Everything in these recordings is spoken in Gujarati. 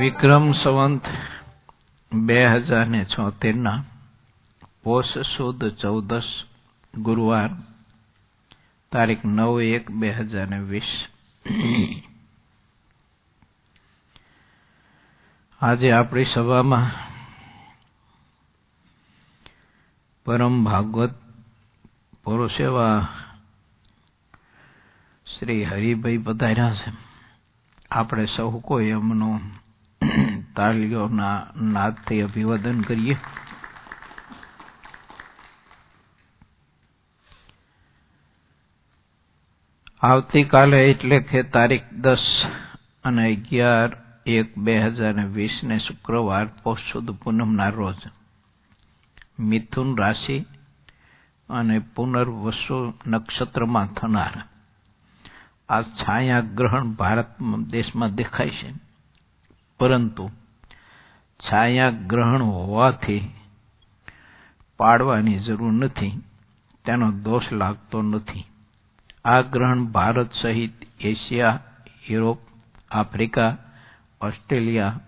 વિક્રમ સંવંત બે હજાર ને છોતેરના પોષ સુદ ચૌદસ ગુરુવાર તારીખ નવ એક બે હજાર ને વીસ. આજે આપણી સભામાં પરમ ભાગવત પુરુષ એવા શ્રી હરિભાઈ પધાર્યા છે. આપણે સૌ કોઈ એમનું તાલીઓના નાદથી અભિવાદન કરીએ. આવતીકાલે એટલે કે તારીખ દસ અને અગિયાર એક બે હજાર વીસને શુક્રવાર પોષ પૂનમના રોજ મિથુન રાશિ અને પુનર્વસુ નક્ષત્રમાં થનાર આ છાયા ગ્રહણ ભારત દેશમાં દેખાય છે. પરંતુ છાયા ગ્રહણ હોવાથી પાડવાની જરૂર નથી. તેનો દોષ લાગતો નથી. આ ગ્રહણ ભારત સહિત એશિયા, યુરોપ, આફ્રિકા, ઓસ્ટ્રેલિયા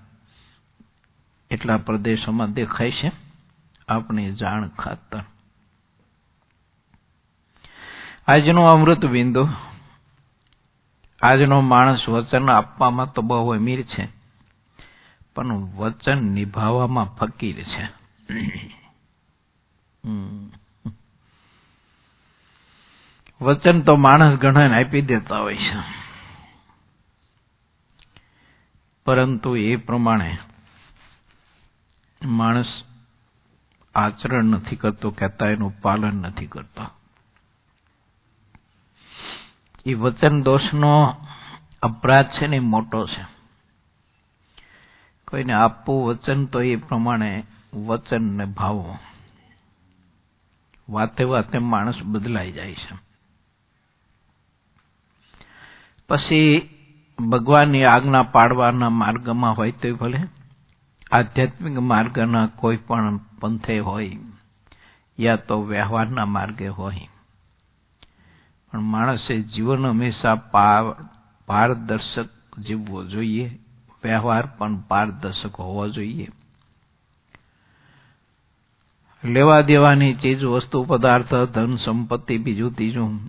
એટલા પ્રદેશોમાં દેખાય છે. આપણી જાણ ખાતર. આજનો અમૃત બિંદુ, આજનો માણસ વચન આપવામાં તો બહુ અમીર છે. પણ વચન નિભાવવામાં ફકીર છે. વચન તો માણસ ઘણા આપી દેતા હોય છે. પરંતુ એ પ્રમાણે માણસ આચરણ નથી કરતો, કહેતા એનું પાલન નથી કરતો. એ વચન દોષનો અપરાધ છે ને મોટો છે. કોઈને આપવું વચન તો એ પ્રમાણે વચન ને ભાવવું વાતે વાતે માણસ બદલાઈ જાય છે. પછી ભગવાનની આજ્ઞા પાડવાના માર્ગમાં હોય તો ભલે. આધ્યાત્મિક માર્ગના કોઈ પણ પંથે હોય યા તો વ્યવહારના માર્ગે હોય. પણ માણસે જીવન હંમેશા પારદર્શક જીવવો જોઈએ. વ્યવહાર પણ પારદર્શક હોવો જોઈએ. લેવા દેવાની ચીજ, વસ્તુ, પદાર્થ, ધન, સંપત્તિ, બીજું ત્રીજું.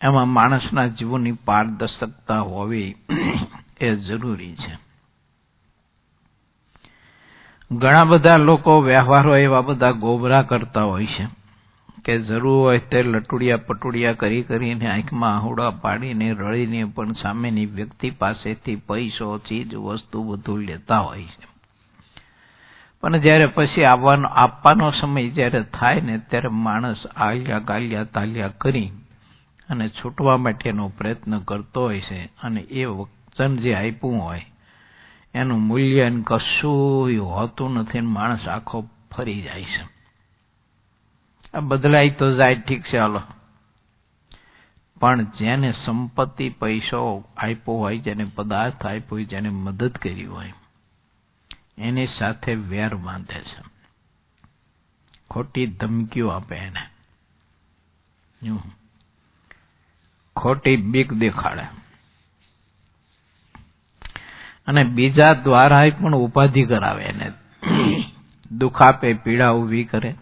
એમાં માણસના જીવનની પારદર્શકતા હોવી એ જરૂરી છે. ઘણા બધા લોકો વ્યવહારો એવા બધા ગોબરા કરતા હોય છે. કે જરૂર હોય તે લટુડિયા પટુડિયા કરી કરીને આંખમાં આહુડા પાડીને રળીને પણ સામેની વ્યક્તિ પાસેથી પૈસો, ચીજ, વસ્તુ બધું લેતા હોય છે. પણ જ્યારે પછી આવવાનો, આપવાનો સમય જ્યારે થાય ને ત્યારે માણસ આલ્યા ગાલ્યા તાલિયા કરી અને છૂટવા માટેનો પ્રયત્ન કરતો હોય છે અને એ વચન જે આપ્યું હોય, એનું મૂલ્ય કશું હોતું નથી માણસ આખો ફરી જાય છે. આ બદલાય તો જાય, ઠીક છે, હાલો. પણ જેને સંપત્તિ, પૈસો આપ્યો હોય, જેને પદાર્થ આપ્યો હોય, જેને મદદ કરી હોય, એની સાથે વેર બાંધે છે. ખોટી ધમકીઓ આપે એને. ખોટી બીક દેખાડે. અને બીજા દ્વારા પણ ઉપાધિ કરાવે એને. દુઃખ આપે, પીડા ઊભી કરે.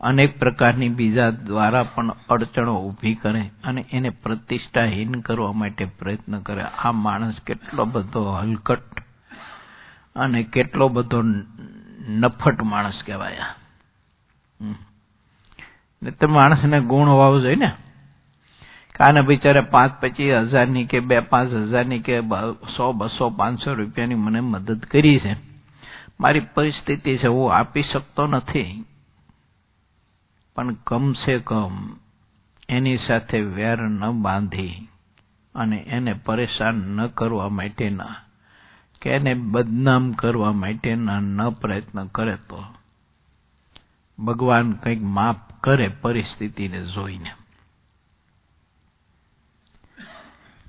અનેક પ્રકારની બીજા દ્વારા પણ અડચણો ઊભી કરે અને એને પ્રતિષ્ઠાહીન કરવા માટે પ્રયત્ન કરે. આ માણસ કેટલો બધો હલકટ અને કેટલો બધો નફટ માણસ કહેવાય. ને તો માણસને ગુણ હોવા જોઈએ ને. કાને બિચારે પાંચ પચીસ હજારની કે બે પાંચ હજારની કે સો, બસો, પાંચસો રૂપિયાની મને મદદ કરી છે. મારી પરિસ્થિતિ છે, હું આપી શકતો નથી. પણ કમસે કમ એની સાથે વેર ન બાંધી અને એને પરેશાન ન કરવા માટેના, કે એને બદનામ કરવા માટેના ન પ્રયત્ન કરે તો. ભગવાન કંઈક માફ કરે પરિસ્થિતિને જોઈને.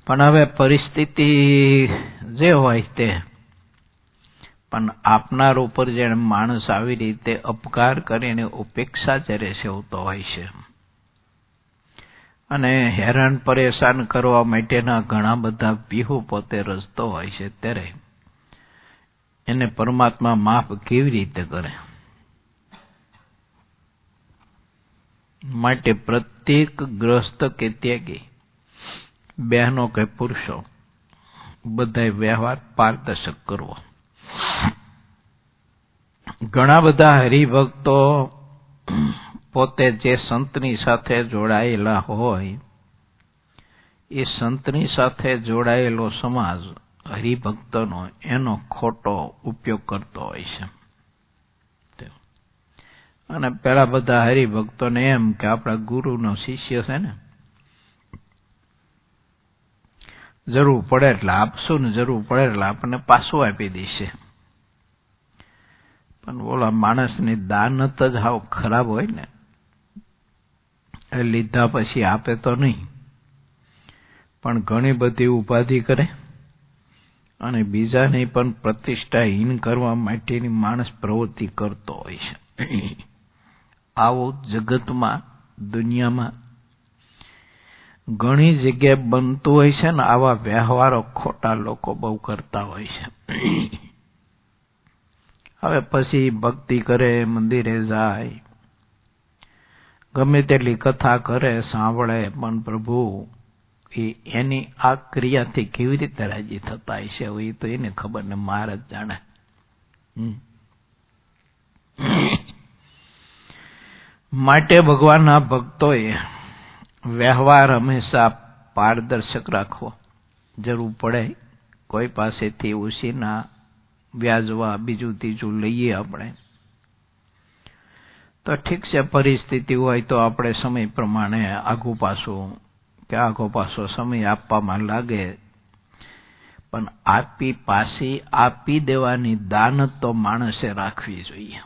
પણ હવે પરિસ્થિતિ જે હોય તે પણ આપનાર ઉપર જેણે માણસ આવી રીતે અપકાર કરીને ઉપેક્ષા જ્યારે સેવતો હોય છે. અને હેરાન પરેશાન કરવા માટેના ઘણા બધા વ્યૂહ પોતે રચતો હોય છે ત્યારે એને પરમાત્મા માફ કેવી રીતે કરે? માટે પ્રત્યેક ગ્રસ્ત કે ત્યાગી, બહેનો કે પુરુષો બધાએ વ્યવહાર પારદર્શક કરવો. ઘણા બધા હરિભક્તો પોતે જે સંતની સાથે જોડાયેલા હોય, એ સંતની સાથે જોડાયેલો સમાજ હરિભક્તનો એનો ખોટો ઉપયોગ કરતો હોય છે. અને પેલા બધા હરિભક્તોને એમ કે આપણા ગુરુનો શિષ્ય છે ને, જરૂર પડે એટલે આપશું ને જરૂર પડે એટલે આપણને પાછું આપી દેશે. પણ બોલા માણસની દાનત જ હાવ ખરાબ હોય ને. એ લીધા પછી આપે તો નહીં. પણ ઘણી બધી ઉપાધિ કરે અને બીજાને પણ પ્રતિષ્ઠાહીન કરવા માટેની માણસ પ્રવૃત્તિ કરતો હોય છે. આવું જગતમાં, દુનિયામાં ઘણી જગ્યાએ બનતું હોય છે ને, આવા વ્યવહારો ખોટા લોકો બહુ કરતા હોય છે. હવે પછી ભક્તિ કરે, મંદિરે જાય. ગમે તેટલી કથા કરે, સાંભળે, પણ પ્રભુ, એ એની આ ક્રિયાથી કેવી રીતે રાજી થતા હશે એ તો એને ખબર ને, માર જ જાણે. માટે ભગવાનના ભક્તોએ વ્યવહાર હંમેશા પારદર્શક રાખવો જરૂર પડે. કોઈ પાસેથી ઉછીના વ્યાજવા બીજું ત્રીજું લઈએ આપણે. તો ઠીક છે, પરિસ્થિતિ હોય તો આપણે સમય પ્રમાણે આગુ પાછું, કે આગો પાછો સમય આપવામાં લાગે. પણ આપી પાછી આપી દેવાની દાનત તો માણસે રાખવી જોઈએ.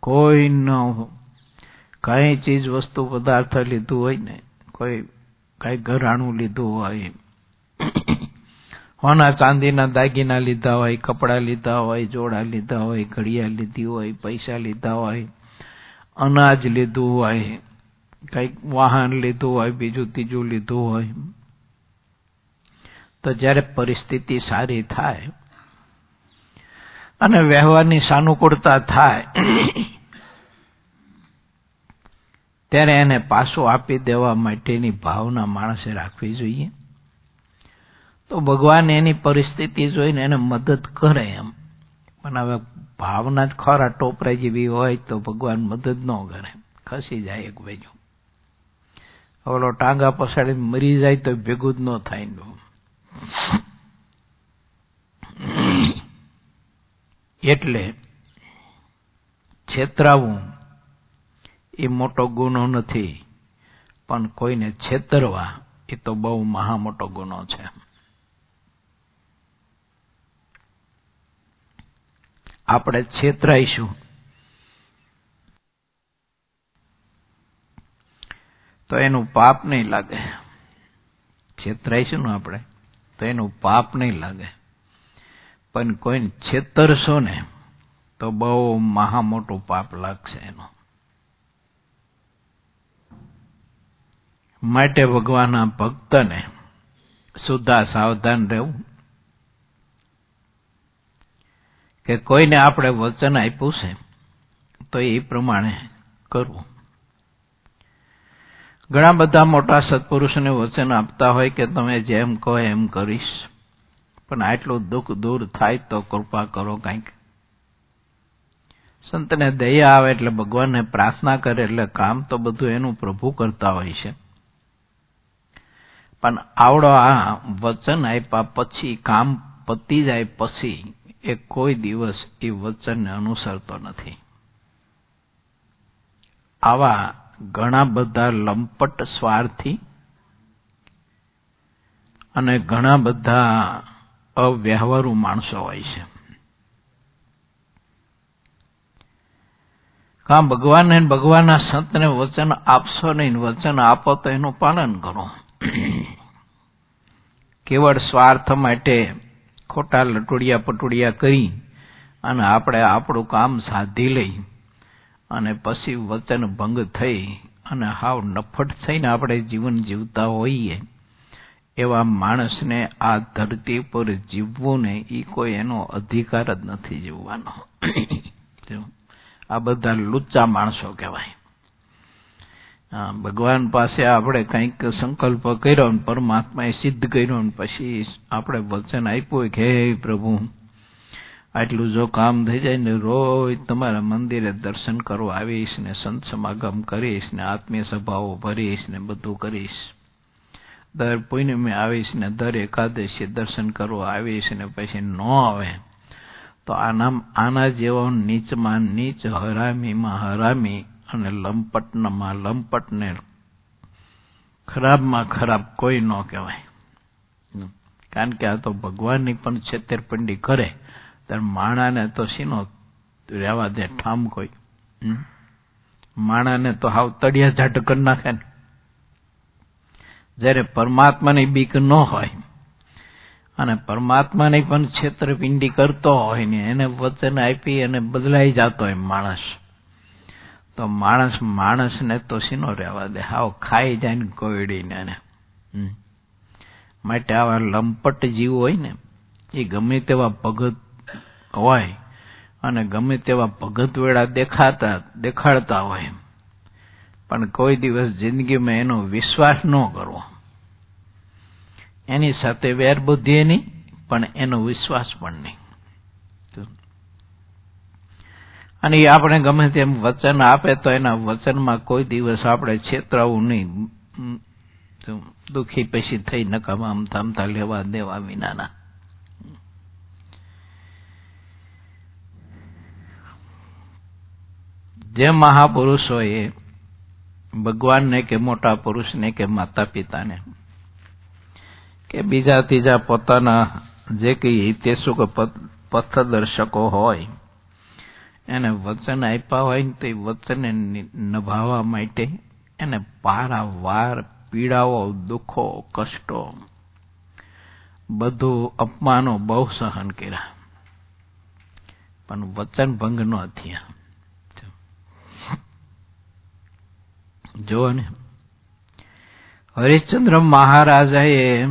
કોઈ ન કઈ ચીજ વસ્તુ પદાર્થ લીધું હોય ને, કોઈ કઈ ઘરાણું લીધું હોય હોના ચાંદીના દાગીના લીધા હોય, કપડા લીધા હોય, જોડા લીધા હોય, ઘડિયાળ લીધી હોય, પૈસા લીધા હોય, અનાજ લીધું હોય, કંઈક વાહન લીધું હોય, બીજું ત્રીજું લીધું હોય, તો જ્યારે પરિસ્થિતિ સારી થાય અને વ્યવહારની સાનુકૂળતા થાય, ત્યારે એને પાછું આપી દેવા માટેની ભાવના માણસે રાખવી જોઈએ. તો ભગવાન એની પરિસ્થિતિ જોઈને એને મદદ કરે એમ. પણ હવે ભાવના જ ખરા ટોપરા જેવી હોય તો ભગવાન મદદ ન કરે. ખસી જાય એક બાજુ ઓલો ટાંગા પસાડી મરી જાય તો ભેગું જ ન થાય એટલે છેતરાવું એ મોટો ગુનો નથી, પણ કોઈને છેતરવા એ તો બહુ મહા મોટો ગુનો છે. આપણે છેતરાઈશું. તો એનું પાપ નહીં લાગે. છેતરાઈશું ને આપણે? તો એનું પાપ નહીં લાગે. પણ કોઈને છેતરશો ને, તો બહુ મહા મોટું પાપ લાગશે એનું. માટે ભગવાનના ભક્તને સુધા સાવધાન રહેવું. કે કોઈને આપણે વચન આપ્યું છે, તો એ પ્રમાણે કરવું. ઘણા બધા મોટા સત્પુરુષને વચન આપતા હોય કે તમે જેમ કહો એમ કરીશ, પણ આટલું દુઃખ દૂર થાય તો કૃપા કરો કંઈક. સંતને દયા આવે એટલે ભગવાનને પ્રાર્થના કરે એટલે કામ તો બધું એનું પ્રભુ કરતા હોય છે. પણ આવડો આ વચન આપ્યા પછી, કામ પતી જાય પછી એ કોઈ દિવસ એ વચનને અનુસરતો નથી. આવા ઘણા બધા લંપટ સ્વાર્થી અને ઘણા બધા અવ્યવહારુ માણસો હોય છે. કા ભગવાન ભગવાનના સંતને વચન આપશો નહીં વચન આપો તો એનું પાલન કરો. કેવળ સ્વાર્થ માટે ખોટા લટોડિયા પટોડિયા કરી અને આપણે આપણું કામ સાધી લઈ અને પછી વચન ભંગ થઈ અને હાવ નફટ થઈને આપણે જીવન જીવતા હોઈએ એવા માણસને આ ધરતી પર જીવવું ને એ કોઈ એનો અધિકાર જ નથી જીવવાનો. આ બધા લુચ્ચા માણસો કહેવાય. ભગવાન પાસે આપણે કંઈક સંકલ્પ કર્યો ને પરમાત્માએ સિદ્ધ કર્યો ને પછી આપણે વચન આપ્યું કે, હે પ્રભુ, આટલું જો કામ થઈ જાય ને રોજ તમારા મંદિરે દર્શન કરવા આવીશ ને સંત સમાગમ કરીશ ને આત્મીય સભાઓ ભરીશ ને બધું કરીશ. દર પૂનમે આવીશ ને દર એકાદશી દર્શન કરવા આવીશ ને પછી ન આવે. તો આના આના જેવો નીચમાં નીચ હરામીમાં હરામી અને લંપટમાં લંપટને ખરાબમાં ખરાબ કોઈ ન કહેવાય. કારણ કે આ તો ભગવાનની પણ છેતરપિંડી કરે, ત્યારે માણાને તો શીનો રહેવા દે ઠામ કોઈ. માણાને તો હાવ તળિયા ઝાટ કરી નાખે ને. જ્યારે પરમાત્માની બીક ન હોય, અને પરમાત્માની પણ છેતરપિંડી કરતો હોય ને, એને વચન આપી અને બદલાઈ જતો હોય માણસ. તો માણસ માણસને તો સીનો રહેવા દે. હાવ ખાઈ જાય ને કોયડીને એને માટે આવા લંપટ જીવ હોય ને, એ ગમે તેવા ભગત હોય અને ગમે તેવા ભગત વેળા દેખાતા, દેખાડતા હોય પણ કોઈ દિવસ જિંદગીમાં એનો વિશ્વાસ ન કરવો. એની સાથે વેરબુદ્ધિ નહીં, પણ એનો વિશ્વાસ પણ નહીં. અને એ આપણે ગમે તેમ વચન આપે તો એના વચનમાં કોઈ દિવસ આપણે છેતરાવું નહીં. દુઃખી પછી થઈ નકામા આમતા આમતા લેવા દેવા વિનાના. જે મહાપુરુષોએ ભગવાનને કે મોટા પુરુષને કે માતા પિતાને કે બીજા ત્રીજા પોતાના જે કઈ હિતેશુ કે પથદર્શકો હોય એને વચન આપ્યા હોય ને તે વચનને નભાવવા માટે એને પારાવાર પીડાઓ, દુઃખો, કષ્ટો, બધું અપમાનો બહુ સહન કર્યા. પણ વચન ભંગ ન થયા. જો ને. હરિશ્ચંદ્ર મહારાજાએ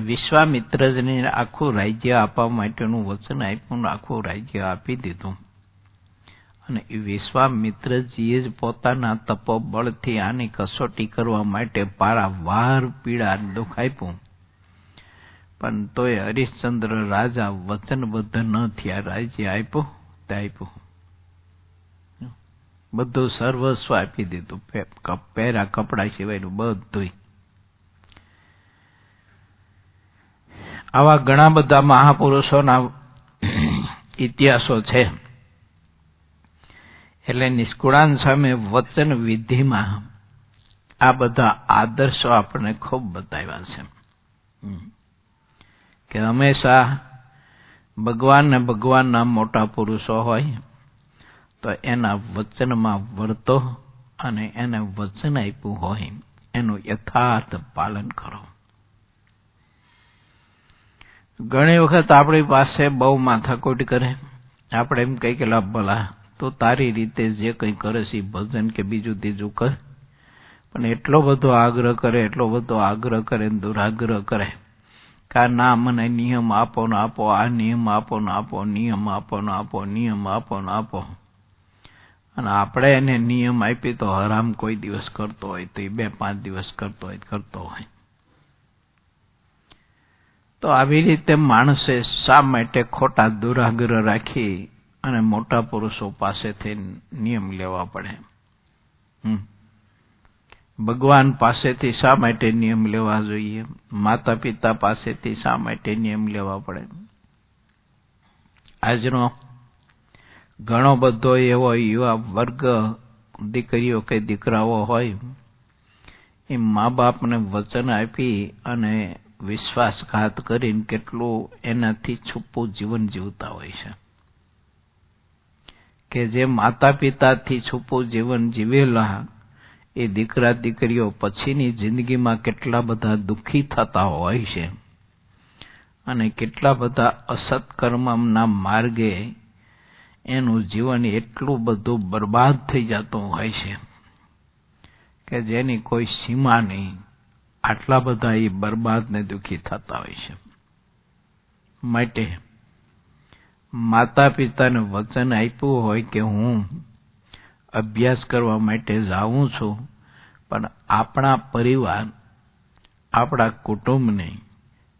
વિશ્વામિત્રજીને આખું રાજ્ય આપવા માટેનું વચન આપ્યું આખું રાજ્ય આપી દીધું. અને વિશ્વામિત્રજીએ જ પોતાના તપોબળથી આની કસોટી કરવા માટે પારાવાર પીડા દુઃખ આપ્યું. પણ તોય હરિશ્ચંદ્ર રાજા વચનબદ્ધ ન થયા રાજ્ય આપ્યું તે આપ્યું. બધું સર્વસ્વ આપી દીધું પહેરા, કપડા સિવાયનું બધું આવા ઘણા બધા મહાપુરુષોના ઇતિહાસો છે. એટલે નિષ્કુળાન સામે વચન વિધિમાં આ બધા આદર્શો આપણને ખૂબ બતાવ્યા છે. કે હંમેશા ભગવાન ને ભગવાનના મોટા પુરુષો હોય, તો એના વચનમાં વર્તો અને એને વચન આપ્યું હોય, એનું યથાર્થ પાલન કરો. ઘણી વખત આપણી પાસે બહુ માથાકૂટ કરે. આપણે એમ કહીએ કે લાભ ભલા. તો તારી રીતે જે કંઈ કરે છે ભજન કે બીજું ત્રીજું કર. પણ એટલો બધો આગ્રહ કરે, એટલો બધો આગ્રહ કરે દુરાગ્રહ કરે કા ના મને નિયમ આપો ને આપો, આ નિયમ આપો ને આપો, નિયમ આપો ને આપો, નિયમ આપો ને આપો. અને આપણે એને નિયમ આપી તો હરામ કોઈ દિવસ કરતો હોય, તો એ બે પાંચ દિવસ કરતો હોય કરતો હોય. તો આવી રીતે માણસે શા માટે ખોટા દુરાગ્રહ રાખી? અને મોટા પુરુષો પાસેથી નિયમ લેવા પડે. ભગવાન પાસેથી શા માટે નિયમ લેવા જોઈએ? માતા પિતા પાસેથી શા માટે નિયમ લેવા પડે? આજનો ઘણો બધો એવો યુવા વર્ગ, દીકરીઓ કે દીકરાઓ હોય, એ મા બાપને વચન આપી અને વિશ્વાસઘાત કરીને કેટલું એનાથી છુપ્પું જીવન જીવતા હોય છે. કે જે માતા પિતાથી છુપું જીવન જીવેલા એ દીકરા દીકરીઓ પછીની જિંદગીમાં કેટલા બધા દુઃખી થતા હોય છે અને કેટલા બધા અસત્કર્મના માર્ગે એનું જીવન એટલું બધું બરબાદ થઈ જતું હોય છે કે જેની કોઈ સીમા નહીં. આટલા બધા એ બરબાદ ને દુઃખી થતા હોય છે. માટે માતા પિતાને વચન આપ્યું હોય કે હું અભ્યાસ કરવા માટે જાઉં છું, પણ આપણા પરિવાર, આપણા કુટુંબને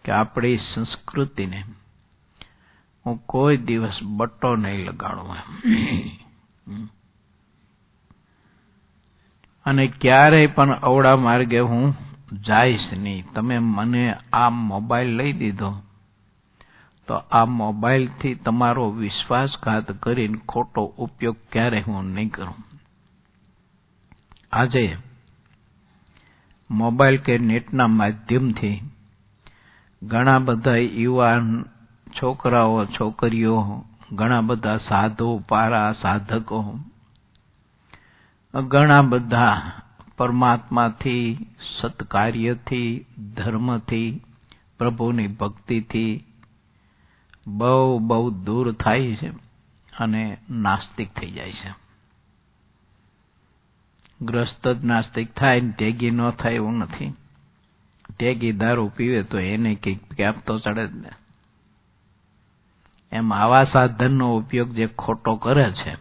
કે આપણી સંસ્કૃતિને હું કોઈ દિવસ બટ્ટો નહીં લગાડું અને ક્યારેય પણ અવળા માર્ગે હું જાઈશ નહીં. તમે મને આ મોબાઈલ લઈ દીધો. તો આ મોબાઈલથી તમારો વિશ્વાસઘાત કરીને ખોટો ઉપયોગ ક્યારે હું નહીં કરું? આજે મોબાઈલ કે નેટના માધ્યમથી ઘણા બધા યુવાન છોકરાઓ, છોકરીઓ, ઘણા બધા સાધુ, પારા, સાધકો, ઘણા બધા પરમાત્માથી, સત્કાર્યથી, ધર્મથી, પ્રભુની ભક્તિથી બહુ બહુ દૂર થાય છે અને નાસ્તિક થઈ જાય છે. ગ્રસ્ત જ નાસ્તિક થાય ને ટેગી ન થાય એવું નથી. ટેગી દારૂ પીવે તો એને કંઈક કેપ તો ચડે જ ને. એમ આવા સાધનનો ઉપયોગ જે ખોટો કરે છે,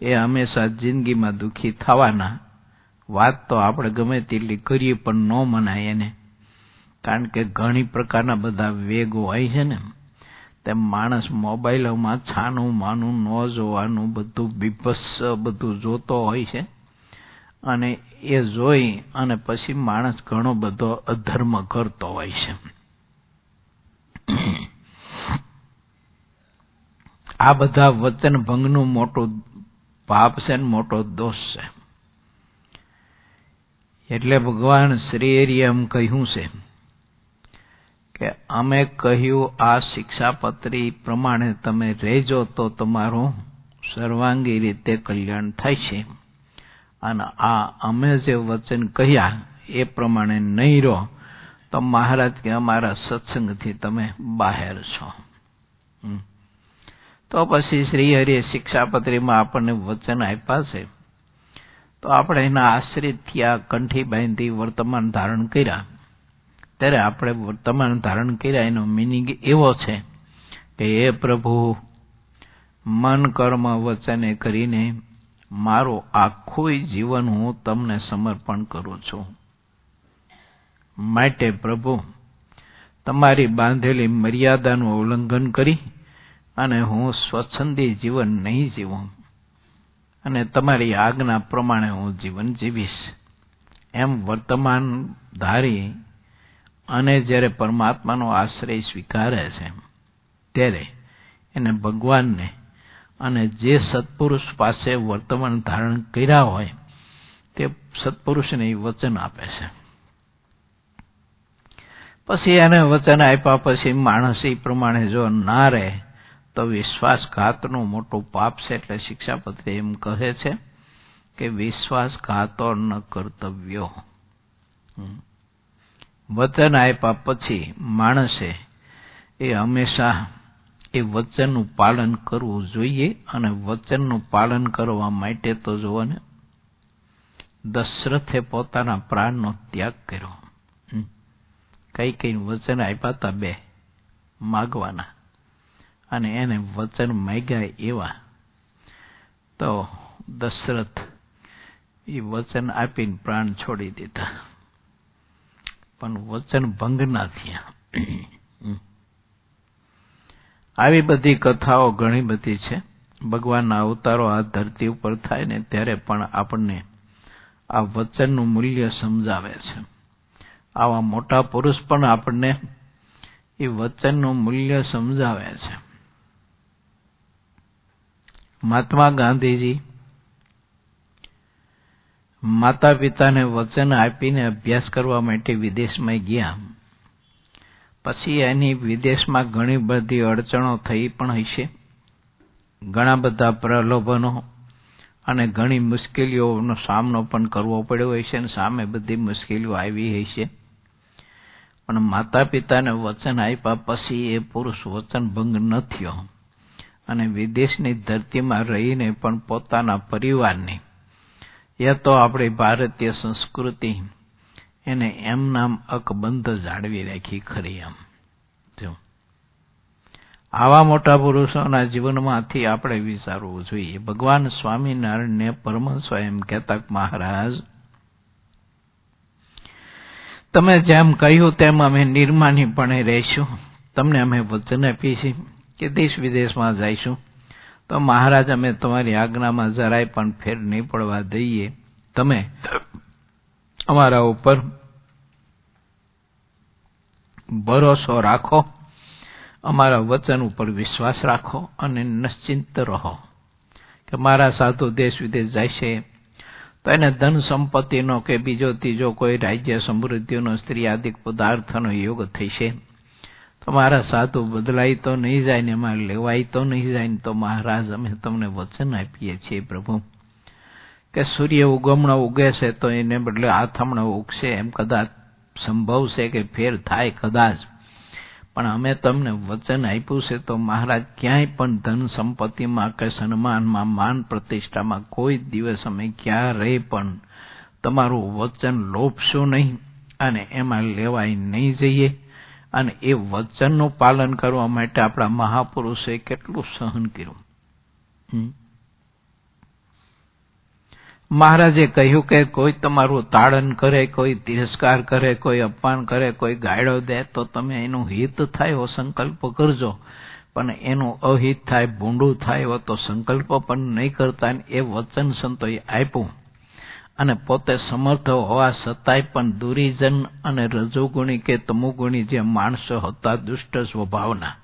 એ હંમેશા જિંદગીમાં દુઃખી થવાના. વાત તો આપણે ગમે તેટલી કરીએ પણ ન મનાય એને. કારણ કે ઘણી પ્રકારના બધા વેગો હોય છે ને. તેમ માણસ મોબાઈલોમાં છાનું, માનું, ન જોવાનું, બધું બીભત્સ, બધું જોતો હોય છે. અને એ જોઈ અને પછી માણસ ઘણો બધો અધર્મ કરતો હોય છે. આ બધા વચન ભંગનું મોટું પાપ છે ને મોટો દોષ છે. એટલે ભગવાન શ્રી એમ કહ્યું છે કે અમે કહ્યું આ શિક્ષાપત્રી પ્રમાણે તમે રહેજો તો તમારું સર્વાંગી રીતે કલ્યાણ થાય છે. અને આ અમે જે વચન કહ્યા એ પ્રમાણે નહીં રહો તો મહારાજ કે અમારા સત્સંગથી તમે બહાર છો. તો પછી શ્રી હરિએ શિક્ષાપત્રીમાં આપણને વચન આપ્યા છે. તો આપણે એના આશ્રિત થયા કંઠી બાંધી વર્તમાન ધારણ કર્યા. ત્યારે આપણે વર્તમાન ધારણ કર્યા એનો મિનિંગ એવો છે કે, હે પ્રભુ, મન, કર્મ, વચને કરીને મારું આખું જીવન હું તમને સમર્પણ કરું છું. માટે પ્રભુ, તમારી બાંધેલી મર્યાદાનું ઉલ્લંઘન કરી અને હું સ્વચ્છંદી જીવન નહીં જીવું અને તમારી આજ્ઞા પ્રમાણે હું જીવન જીવીશ. એમ વર્તમાન ધારી અને જ્યારે પરમાત્માનો આશ્રય સ્વીકારે છે, ત્યારે એને ભગવાનને અને જે સત્પુરુષ પાસે વર્તમાન ધારણ કર્યા હોય, તે સત્પુરુષને વચન આપે છે. પછી એને વચન આપ્યા પછી માણસ એ પ્રમાણે જો ના રહે, તો વિશ્વાસઘાતનું મોટું પાપ છે એટલે શિક્ષાપત્રી એમ કહે છે કે વિશ્વાસઘાતો ન કર્તવ્યો. વચન આપ્યા પછી માણસે એ હંમેશા એ વચનનું પાલન કરવું જોઈએ અને વચનનું પાલન કરવા માટે તો જુઓ ને, દશરથે પોતાના પ્રાણનો ત્યાગ કર્યો. કઈ કઈ વચન આપ્યા હતા બે? માગવાના. અને એને વચન માગ્યા એવા. તો દશરથ એ વચન આપીને પ્રાણ છોડી દીધા. પણ વચન ભંગ ના થયા. આવી બધી કથાઓ ઘણી બધી છે. ભગવાનના અવતારો આ ધરતી ઉપર થાય ને ત્યારે પણ આપણને આ વચનનું મૂલ્ય સમજાવે છે. આવા મોટા પુરુષ પણ આપણને એ વચનનું મૂલ્ય સમજાવે છે. મહાત્મા ગાંધીજી માતા પિતાને વચન આપીને અભ્યાસ કરવા માટે વિદેશમાં ગયા. પછી એની વિદેશમાં ઘણી બધી અડચણો થઈ પણ હશે. ઘણા બધા પ્રલોભનો અને ઘણી મુશ્કેલીઓનો સામનો પણ કરવો પડ્યો હશે અને સામે બધી મુશ્કેલીઓ આવી હશે. પણ માતા પિતાને વચન આપ્યા પછી એ પુરુષ વચનભંગ ન થયો અને વિદેશની ધરતીમાં રહીને પણ પોતાના પરિવારની એ તો આપણી ભારતીય સંસ્કૃતિ એને એમ નામ અકબંધ જાળવી રાખી ખરી એમ. જો. આવા મોટા પુરુષોના જીવનમાંથી આપણે વિચારવું જોઈએ. ભગવાન સ્વામિનારાયણને પરમહંસ એમ કહેતા મહારાજ, તમે જેમ કહ્યું તેમ અમે નિર્માનીપણે રહીશું. તમને અમે વચન આપીશું કે દેશ વિદેશમાં જઈશું. તો મહારાજ, અમે તમારી આજ્ઞામાં જરાય પણ ફેર નહીં પડવા દઈએ. તમે અમારા ઉપર ભરોસો રાખો, અમારા વચન ઉપર વિશ્વાસ રાખો અને નિશ્ચિંત રહો કે મારા સાધુ દેશ વિદેશ જાય છે. તો એને ધન સંપત્તિનો કે બીજો ત્રીજો કોઈ રાજ્ય સમૃદ્ધિનો સ્ત્રી આદિક પદાર્થનો યોગ થશે. તો મારા સાધુ બદલાય તો નહીં જાય ને એમાં લેવાય તો નહીં જાય ને તો મહારાજ અમે તમને વચન આપીએ છીએ પ્રભુ. કે સૂર્ય ઉગમણો ઉગે છે તો એને બદલે આથમણો ઉગશે. એમ કદાચ સંભવ છે કે ફેર થાય કદાચ. પણ અમે તમને વચન આપ્યું છે તો મહારાજ ક્યાંય પણ ધન સંપત્તિમાં કે સન્માનમાં, માન પ્રતિષ્ઠામાં કોઈ દિવસ અમે ક્યારેય પણ તમારું વચન લોપશું નહીં અને એમાં લેવાય નહીં જઈએ. અને એ વચનનું પાલન કરવા માટે આપણા મહાપુરુષે કેટલું સહન કર્યું. મહારાજે કહ્યું કે કોઈ તમારું તાડન કરે, કોઈ તિરસ્કાર કરે, કોઈ અપમાન કરે, કોઈ ગાયડો દે, તો તમે એનું હિત થાય એવો સંકલ્પ કરજો. પણ એનું અહિત થાય, ભૂંડું થાય એવો તો સંકલ્પ પણ નહીં કરતા એ વચન સંતોએ આપ્યું. અને પોતે સમર્થ હોવા છતાંય પણ દુરીજન અને રજોગુણી કે તમોગુણી જે માણસો હતા દુષ્ટ સ્વભાવના,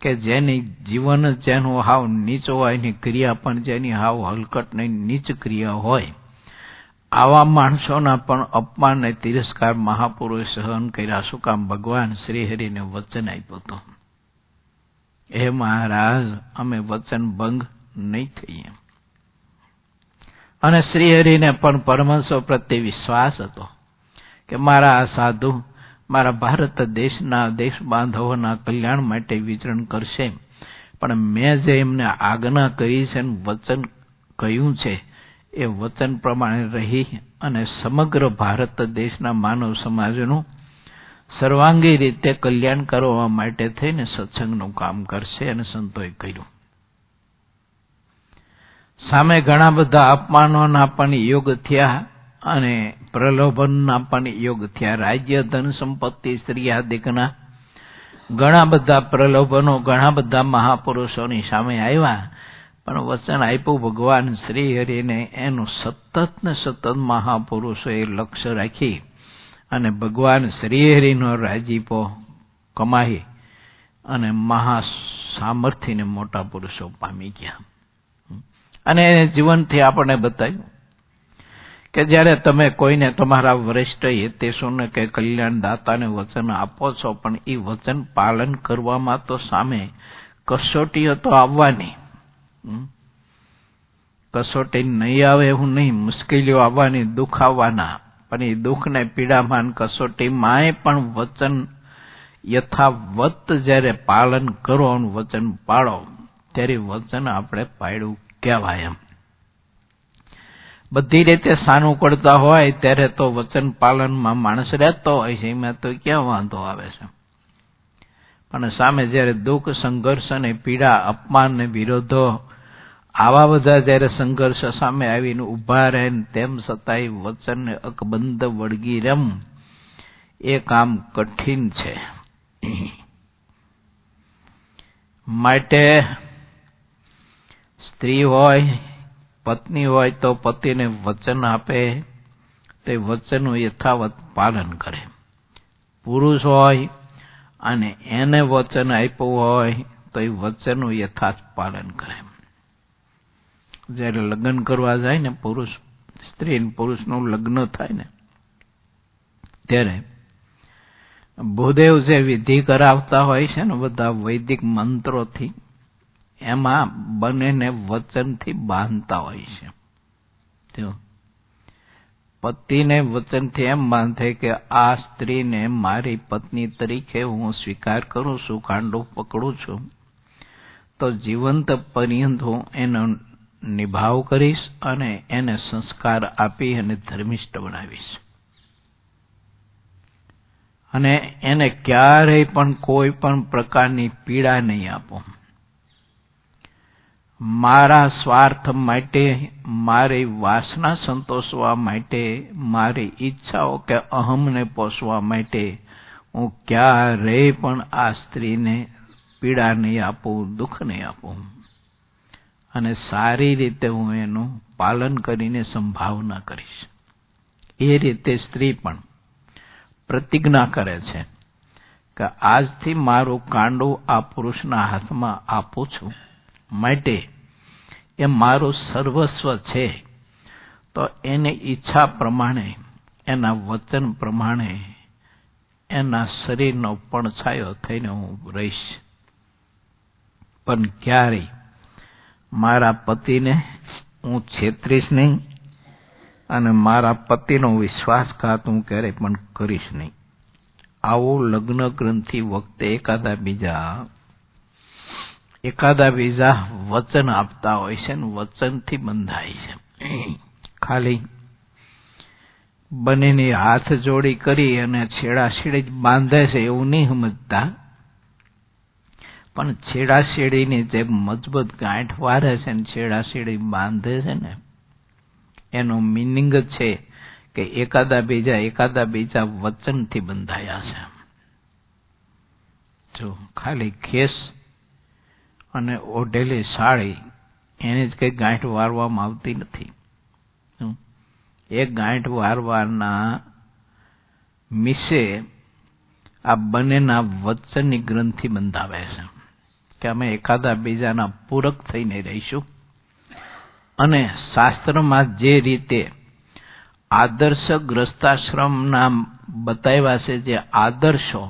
કે જેની જીવન જેનું હાવ નીચો હોય, એની ક્રિયા પણ જેની હાવ હલકટ ને નીચ ક્રિયા હોય, આવા માણસોના પણ અપમાન ને તિરસ્કાર મહાપુરુષ સહન કર્યા. શું ભગવાન શ્રીહરિને વચન આપ્યું હતું. હે મહારાજ, અમે વચન ભંગ નહીં થઈએ. અને શ્રીહરિને પણ પરમહંસો પ્રત્યે વિશ્વાસ હતો કે મારા આ સાધુ મારા ભારત દેશના દેશ બાંધવોના કલ્યાણ માટે વિચરણ કરશે. પણ મેં જે એમને આજ્ઞા કરી છે વચન કહ્યું છે, એ વચન પ્રમાણે રહી અને સમગ્ર ભારત દેશના માનવ સમાજનું સર્વાંગી રીતે કલ્યાણ કરવા માટે થઈને સત્સંગનું કામ કરશે અને સંતોએ કર્યું. સામે ઘણા બધા અપમાનોના પણ યોગ થયા અને પ્રલોભનના પણ યોગ થયા. રાજ્ય ધન સંપત્તિ સ્ત્રી આદિકના ઘણા બધા પ્રલોભનો, ઘણા બધા મહાપુરુષોની સામે આવ્યા. પણ વચન આપ્યું ભગવાન શ્રી હરિને એનું સતત ને સતત મહાપુરુષોએ લક્ષ્ય રાખી અને ભગવાન શ્રીહરિનો રાજીપો કમાઈ અને મહા સામર્થ્યને મોટા પુરુષો પામી ગયા. અને જીવનથી આપણને બતાવ્યું કે જ્યારે તમે કોઈને તમારા વરિષ્ઠ હિતેશોને કે કલ્યાણદાતાને વચન આપો છો, પણ એ વચન પાલન કરવામાં તો સામે કસોટીઓ તો આવવાની. કસોટી નહીં આવે એવું નહીં, મુશ્કેલીઓ આવવાની, દુઃખ આવવાના. પણ એ દુઃખને પીડામાન કસોટીમાંય પણ વચન યથાવત જ્યારે પાલન કરો વચન પાળો, ત્યારે વચન આપણે પાડ્યું કહેવાય એમ. બધી રીતે સાનું કરતા હોય ત્યારે તો વચન પાલનમાં માણસ રહેતો હોય છે, એમાં તો ક્યાં વાંધો આવે છે? પણ સામે જ્યારે દુઃખ, સંઘર્ષ અને પીડા, અપમાન ને વિરોધો આવા બધા જ્યારે સંઘર્ષ સામે આવીને ઊભા રહે તેમ છતાંય વચનને અકબંધ વળગી રમ, એ કામ કઠિન છે. માટે સ્ત્રી હોય, પત્ની હોય તો પતિને વચન આપે, તે વચનનું યથાવત પાલન કરે. પુરુષ હોય અને એને વચન આપ્યું હોય, તો એ વચનનું યથાર્થ પાલન કરે. જ્યારે લગ્ન કરવા જાય ને પુરુષ, સ્ત્રી પુરુષનું લગ્ન થાય ને, ત્યારે ભૂદેવ જે વિધિ કરાવતા હોય છે ને બધા વૈદિક મંત્રોથી એમાં બંનેને વચનથી બાંધતા હોય છે. પતિને વચનથી એમ બાંધે કે આ સ્ત્રીને મારી પત્ની તરીકે હું સ્વીકાર કરું છું, કાંડો પકડું છું, તો જીવંત પર્યંત હું એનો નિભાવ કરીશ અને એને સંસ્કાર આપી અને ધર્મિષ્ઠ બનાવીશ. અને એને ક્યારેય પણ કોઈ પણ પ્રકારની પીડા નહીં આપો. મારા સ્વાર્થ માટે, મારી વાસના સંતોષવા માટે, મારી ઈચ્છાઓ કે અહમને પોષવા માટે, હું ક્યારેય પણ આ સ્ત્રીને પીડા નહીં આપું, દુઃખ નહીં આપું. અને સારી રીતે હું એનું પાલન કરીને સંભાવના કરીશ. એ રીતે સ્ત્રી પણ પ્રતિજ્ઞા કરે છે કે આજથી મારું કાંડું આ પુરુષના હાથમાં આપું છું. માટે એ મારું સર્વસ્વ છે, તો એની ઈચ્છા પ્રમાણે, એના વચન પ્રમાણે, એના શરીરનો પડછાયો થઈને હું રહીશ. પણ ક્યારેય મારા પતિને હું છેતરીશ નહીં અને મારા પતિનો વિશ્વાસઘાત હું ક્યારેય પણ કરીશ નહીં. આવું લગ્ન ગ્રંથિ વખતે એકાદા બીજા એકાદા બીજા વચન આપતા હોય છે વચનથી બંધાય છે. ખાલી બંનેની હાથ જોડી કરી અને છેડાછેડી જ બાંધે છે એવું નહીં સમજતા. પણ છેડાછેડીની જે મજબૂત ગાંઠ વારે છે ને છેડાછેડી બાંધે છે ને, એનો મિનિંગ છે કે એકાદા બીજા એકાદા બીજા વચનથી બંધાયા છે. જો ખાલી ખેસ અને ઓઢેલી સાડી એને જ કંઈ ગાંઠ વારવામાં આવતી નથી. એ ગાંઠ વારવાના મિસે આ બંનેના વચનની ગ્રંથિ બંધાવે છે કે અમે એકાદા બીજાના પૂરક થઈને રહીશું. અને શાસ્ત્રમાં જે રીતે આદર્શ ગ્રસ્તાશ્રમના બતાવ્યા છે જે આદર્શો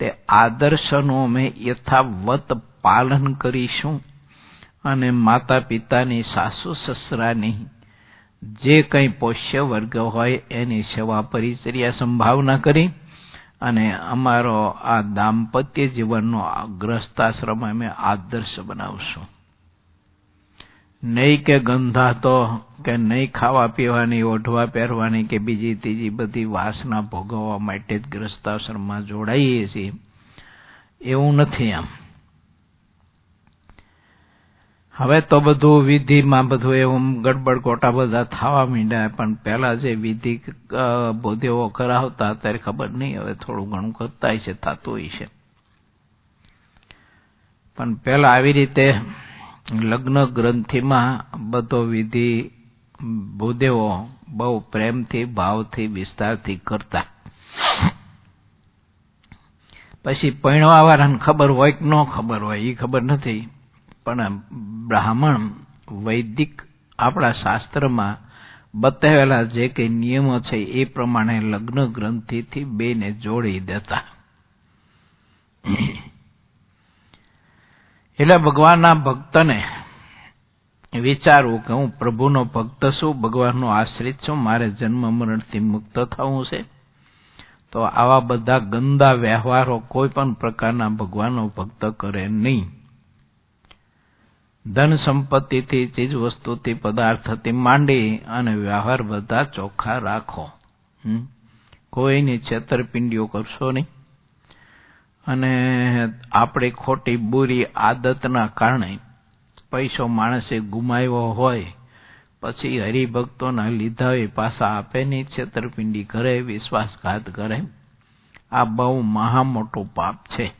તે આદર્શનું અમે યથાવત પાલન કરીશું અને માતા પિતાની સાસુ સસરાની જે કંઈ પોષ્ય વર્ગ હોય એની સેવા પરિચર્યા સંભાવના કરી અને અમારો આ દાંપત્ય જીવનનો ગ્રસ્તાશ્રમ અમે આદર્શ બનાવશું. નહીં કે ગંધાતો કે નહીં ખાવા પીવાની, ઓઢવા પહેરવાની કે બીજી ત્રીજી બધી વાસના ભોગવવા માટે જ ગ્રસ્તાશ્રમમાં જોડાઈએ છીએ. એવું નથી આમ. હવે તો બધું વિધિમાં બધું એવું ગડબડ ગોટા બધા થવા માંડ્યા, પણ પહેલા જે વિધિ બોધેવો કરાવતા અત્યારે ખબર નહીં, હવે થોડું ઘણું કરતા છે થતું છે પણ પહેલા આવી રીતે લગ્ન ગ્રંથિમાં બધો વિધિ ભૂદેવો બહુ પ્રેમથી, ભાવથી, વિસ્તારથી કરતા. પછી પૈણવાવાળાને ખબર હોય કે ન ખબર હોય એ ખબર નથી. પણ બ્રાહ્મણ, વૈદિક આપણા શાસ્ત્રમાં બતાવેલા જે કંઈ નિયમો છે, એ પ્રમાણે લગ્ન ગ્રંથિથી બેને જોડી દેતા. એટલે ભગવાનના ભક્તને વિચારવું કે હું પ્રભુનો ભક્ત છું, ભગવાનનો આશ્રિત છું, મારે જન્મ મરણથી મુક્ત થવું છે. તો આવા બધા ગંદા વ્યવહારો કોઈ પણ પ્રકારના ભગવાનનો ભક્ત કરે નહીં. ધન સંપત્તિથી, ચીજ વસ્તુથી, પદાર્થથી માંડી અને વ્યવહાર બધા ચોખ્ખા રાખો. કોઈની છેતરપિંડીઓ કરશો નહીં. અને આપણી ખોટી બુરી આદતના કારણે પૈસો માણસે ગુમાવ્યો હોય, પછી હરિભક્તોના લીધા એ પાછા આપે નહીં, છેતરપિંડી કરે, વિશ્વાસઘાત કરે. આ બહુ મહા મોટું પાપ છે.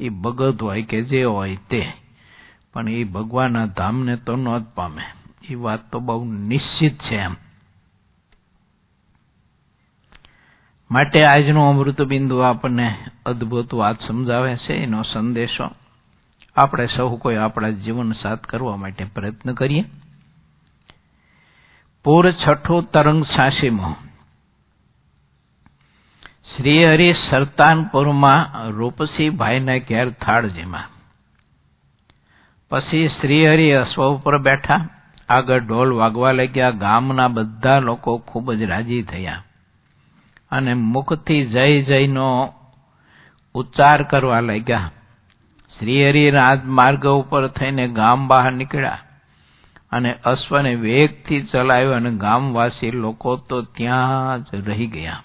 એ ભગત હોય કે જે હોય તે. પણ એ ભગવાનના ધામને તો ન પામે. એ વાત તો બહુ નિશ્ચિત છે એમ. માટે આજનું અમૃત બિંદુ આપણને અદ્ભુત વાત સમજાવે છે, એનો સંદેશો. આપણે સૌ કોઈ આપણા જીવન સાથ કરવા માટે પ્રયત્ન કરીએ. પૂર છઠ્ઠું તરંગ સાસીમો શ્રી હરિ સરતાનપુરમાં રૂપસી ભાઈના ઘેર થાળજીમાં પછી શ્રી હરિ અશ્વ ઉપર બેઠા. આગળ ઢોલ વાગવા લાગ્યા. ગામના બધા લોકો ખૂબ જ રાજી થયા. અને મુખથી જય જયનો ઉચ્ચાર કરવા લાગ્યા. શ્રી હરિ રાજમાર્ગ ઉપર થઈને ગામ બહાર નીકળ્યા અને અશ્વને વેગથી ચલાવ્યો અને ગામવાસી લોકો તો ત્યાં જ રહી ગયા.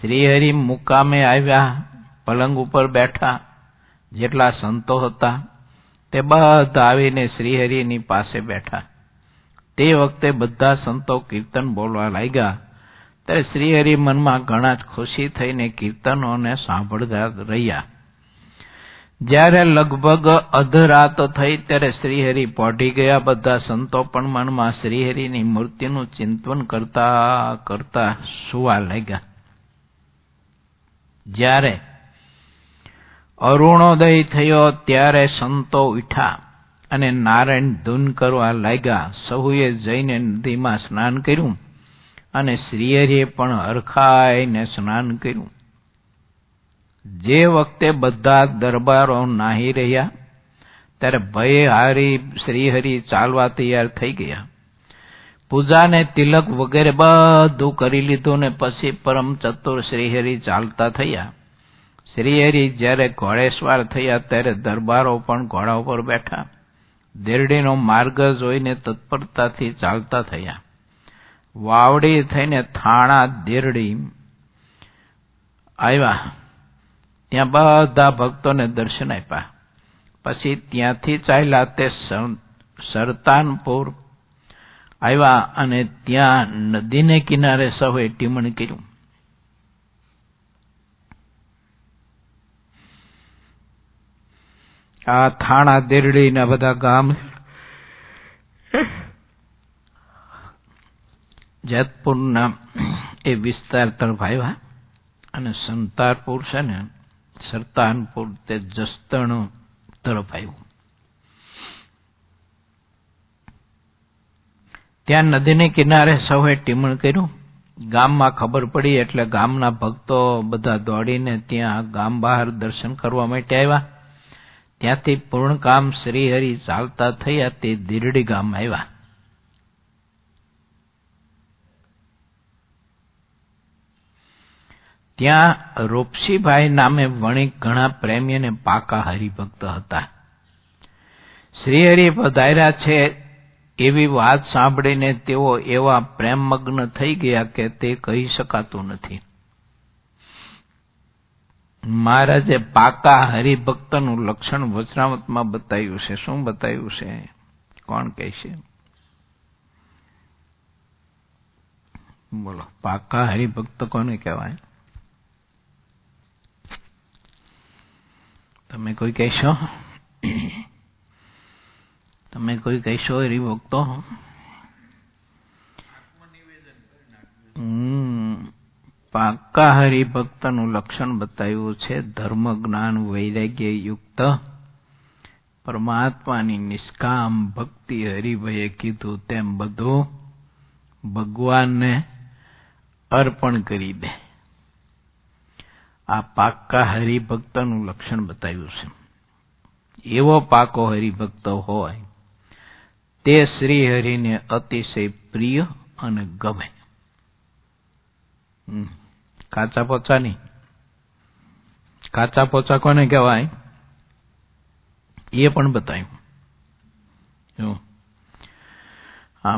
શ્રીહરિ મુકામે આવ્યા, પલંગ ઉપર બેઠા, જેટલા સંતો હતા તે બધા આવીને શ્રીહરિની પાસે બેઠા. તે વખતે બધા સંતો કીર્તન બોલવા લાગ્યા. ત્યારે શ્રીહરિ મનમાં ઘણા જ ખુશી થઈને કીર્તનોને સાંભળતા રહ્યા. જ્યારે લગભગ અધરાત થઈ ત્યારે શ્રીહરિ પહોંચી ગયા બધા સંતો પણ મનમાં શ્રીહરિની મૂર્તિનું ચિંતન કરતા કરતા સુવા લાગ્યા. જ્યારે અરુણોદય થયો ત્યારે સંતો ઉઠ્યા અને નારાયણ ધૂન કરવા લાગ્યા. સહુએ જઈને નદીમાં સ્નાન કર્યું. અને શ્રીહરિએ પણ હરખાઈને સ્નાન કર્યું. જે વખતે બધા દરબારો નાહી રહ્યા, ત્યારે ભય હારી શ્રીહરિ ચાલવા તૈયાર થઈ ગયા. પૂજાને તિલક વગેરે બધું કરી લીધું ને પછી પરમ ચતુર શ્રીહરિ ચાલતા થયા. શ્રીહરિ જ્યારે ઘોડેસવાર થયા ત્યારે દરબારો પણ ઘોડા ઉપર બેઠા. દેરડીનો માર્ગ જોઈને તત્પરતાથી ચાલતા થયા. વાવડી થઈને થાણા દેરડી આવ્યા. ત્યાં બધા ભક્તોને દર્શન આપ્યા. પછી ત્યાંથી ચાલ્યા તે સરતાનપુર આવ્યા અને ત્યાં નદીને કિનારે સૌએ ટીમણ કર્યું. આ થાણા દેરડીના બધા ગામ જેતપુરના એ વિસ્તાર તરફ આવ્યા અને સંતારપુર છે ને સરતાનપુર તે જસ્તણ તરફ આવ્યું ત્યાં નદીને કિનારે સૌએ ટીમણ કર્યું. ગામમાં ખબર પડી એટલે ગામના ભક્તો બધા દોડીને ત્યાં ગામ બહાર દર્શન કરવા માટે આવ્યા. ત્યાંથી પૂર્ણ કામ શ્રીહરિ ચાલતા થયા તે દીરડી ગામ આવ્યા. ત્યાં રોપસીભાઈ નામે વણિક ઘણા પ્રેમી અને પાકા હરિભક્ત હતા. શ્રીહરિ પધાર્યા છે એવી વાત સાંભળીને તેઓ એવા પ્રેમમગ્ન થઈ ગયા કે તે કહી શકાતું નથી. મહારાજે પાકા હરિભક્તનું લક્ષણ વચનામતમાં બતાવ્યું છે. શું બતાવ્યું છે? કોણ કહે છે? બોલો, પાકા હરિભક્ત કોને કહેવાય? તમે કોઈ કહેશો? તમે કોઈ કહેશો હરિભક્તો પાકા હરિભક્તનું લક્ષણ બતાવ્યું છે, ધર્મ, જ્ઞાન, વૈરાગ્ય યુક્ત. પરમાત્માની નિષ્કામ ભક્તિ હરિભયે કીધું તેમ બધું ભગવાનને અર્પણ કરી દે. આ પાકા હરિભક્તનું લક્ષણ બતાવ્યું છે. એવો પાકો હરિભક્ત હોય, તે શ્રી હરિને અતિશય પ્રિય અને ગમે. કાચા પોચા નહીં. કાચા પોચા કોને કહેવાય? એ પણ બતાવ્યું.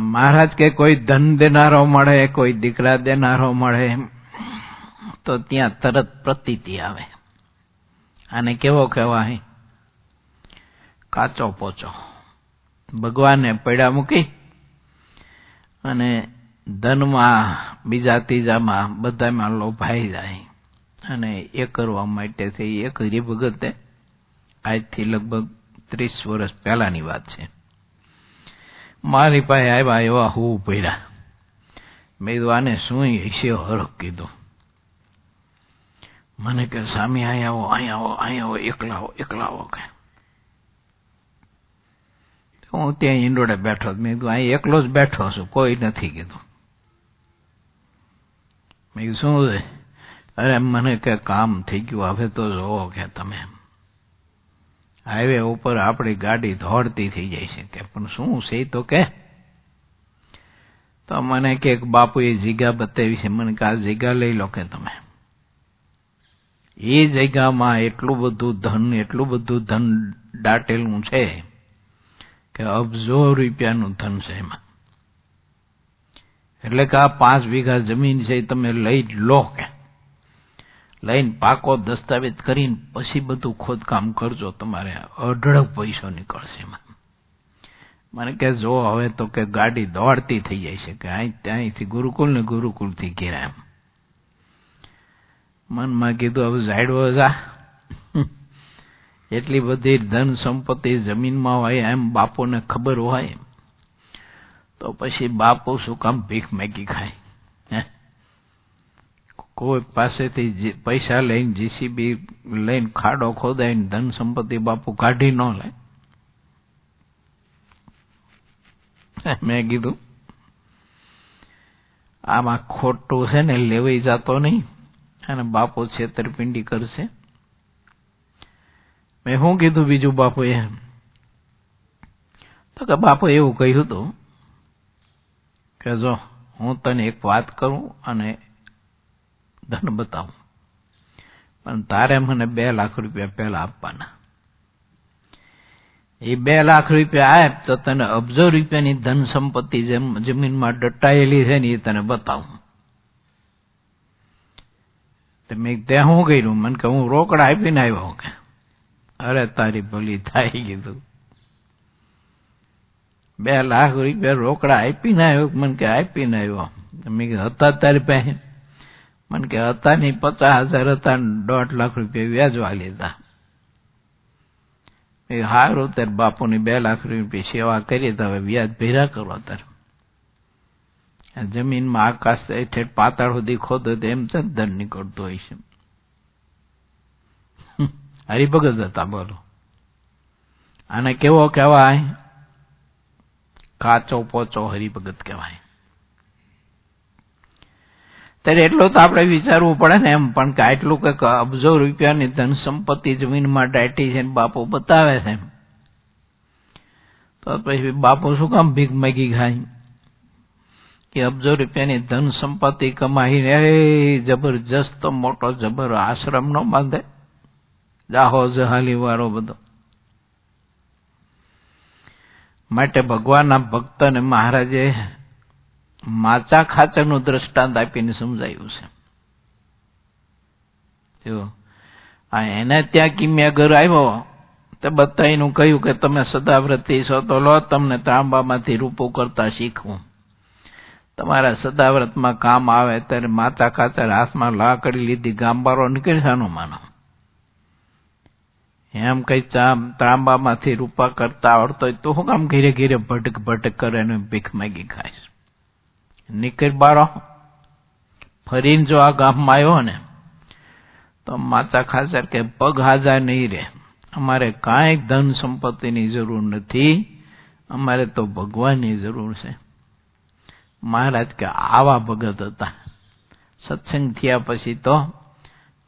મહારાજ કે કોઈ ધન દેનારો મળે, કોઈ દીકરા દેનારો મળે તો ત્યાં તરત પ્રતીતિ આવે. અને કેવો કહેવાય? કાચો પોચો. ભગવાને પૈડા મૂકી અને ધનમાં બીજા ત્રીજામાં બધામાં લોભાઈ જાય અને એ કરવા માટે થઈ એક હરિભગતે આજથી લગભગ ત્રીસ વર્ષ પહેલાની વાત છે. મારી પાસે આવ્યા એવા હું પડ્યા મેં આને શું હશે હરખ કીધું. મને કે સામે અહીંયા આવો અહીંયા આવો અહીંયા આવો એકલા આવો એકલા આવો કે હું ત્યાં ઈંડોડે બેઠો મેં કીધું અહીં એકલો જ બેઠો છું કોઈ નથી કીધું મેં કીધું શું છે અરે મને કે કામ થઈ ગયું હવે તો જોવો કે તમે હાઈવે ઉપર આપણી ગાડી દોડતી થઈ જાય છે કે પણ શું છે તો કે તો મને કે બાપુએ જીગા બતાવી છે મને કે આ જીગા લઈ લો કે તમે એ જગ્યામાં એટલું બધું ધન, એટલું બધું ધન દાટેલું છે કે અબજો રૂપિયાનું ધન છે એમાં. એટલે કે આ પાંચ વીઘા જમીન છે તમે લઈ લો કે. લઈને પાકો દસ્તાવેજ કરીને પછી બધું ખોદકામ કરજો, તમારે અઢળક પૈસો નીકળશે એમાં. મને કે જો હવે તો કે ગાડી દોડતી થઈ જાય છે કે અહીં ત્યાંથી ગુરુકુલ ને ગુરુકુલથી ઘેરા એમ. મનમાં કીધું, હવે ઝાડવો જા. એટલી બધી ધન સંપત્તિ જમીનમાં હોય એમ બાપુને ખબર હોય તો પછી બાપુ શું કામ ભીખ મેગી ખાય? કોઈ પાસેથી પૈસા લઈને જીસીબી લઈને ખાડો ખોદાઈને ધન સંપત્તિ બાપુ કાઢી ન લે. મેં કીધું, આમાં ખોટું છે ને, લેવાઈ જતો નહીં. અને બાપો છેતરપિંડી કરશે. મેં શું કીધું બીજું બાપુ એ તો કે બાપુ એવું કહ્યું હતું કે જો હું તને એક વાત કરું અને ધન બતાવું. પણ તારે મને બે લાખ રૂપિયા પહેલા આપવાના. એ બે લાખ રૂપિયા આપ તો તને અબજો રૂપિયાની ધન સંપત્તિ જેમ જમીનમાં દટાયેલી છે ને એ તને બતાવું. મેં ત્યાં શું કર્યું? મને કે હું રોકડા આપીને આવ્યો કે. અરે, તારી ભલી થાય કીધું. બે લાખ રૂપિયા રોકડા આપીને આવ્યો મને કે આપીને આવ્યો. મેં હતા તારી પાસે? મને કે હતા નહીં પચાસ હજાર હતા દોઢ લાખ રૂપિયા વ્યાજવા લીધા. એ હારું, તાર બાપુની બે લાખ રૂપિયા સેવા કરી તો હવે વ્યાજ ભેરા કરો તાર. જમીનમાં આકાશ ઠેઠ પાતાળ સુધી ખોદો તો એમ ધન નીકળતું હોય છે. હરિભગત હતા, બોલો. આને કેવો કહેવાય? કાચો પોચો હરિભગત કહેવાય. ત્યારે એટલું તો આપણે વિચારવું પડે ને એમ, પણ કે આટલું કંઈક અબજો રૂપિયાની ધન સંપત્તિ જમીનમાં ડાયટી છે બાપુ બતાવે છે તો પછી બાપુ શું કામ ભીખ માગી ખાય? કે અબજો રૂપિયાની ધન સંપત્તિ કમાઈને જબરજસ્ત મોટો જબર આશ્રમ નો બાંધે. જાહો જહાલી વાળો બધો. માટે ભગવાનના ભક્તને મહારાજે માચા ખાચરનું દ્રષ્ટાંત આપીને સમજાયું છે. જો એને ત્યાં કિમ્યાગર આવ્યો, તે બધાનું કહ્યું કે તમે સદાવ્રતી છો, તો લો, તમને તાંબામાંથી રૂપું કરતા શીખવું. તમારા સદાવ્રતમાં કામ આવે ત્યારે માતા ખાતર હાથમાં લાકડી લીધી, ગામબારો નીકળ્યાનો માનો એમ કઈ ત્રાંબામાંથી રૂપા કરતા આવડતો હોય તો હું કામ ઘીરે ઘીરે ભટક ભટક કરે ને ભીખ માગી ખાઈશ નીકળ બારો. ફરીને જો આ ગામમાં આવ્યો ને, તો માતા ખાતર કે પગ હાજા નહીં રે. અમારે કાંઈ ધન સંપત્તિની જરૂર નથી. અમારે તો ભગવાનની જરૂર છે. મહારાજ કે આવા ભગત હતા. સત્સંગ થયા પછી તો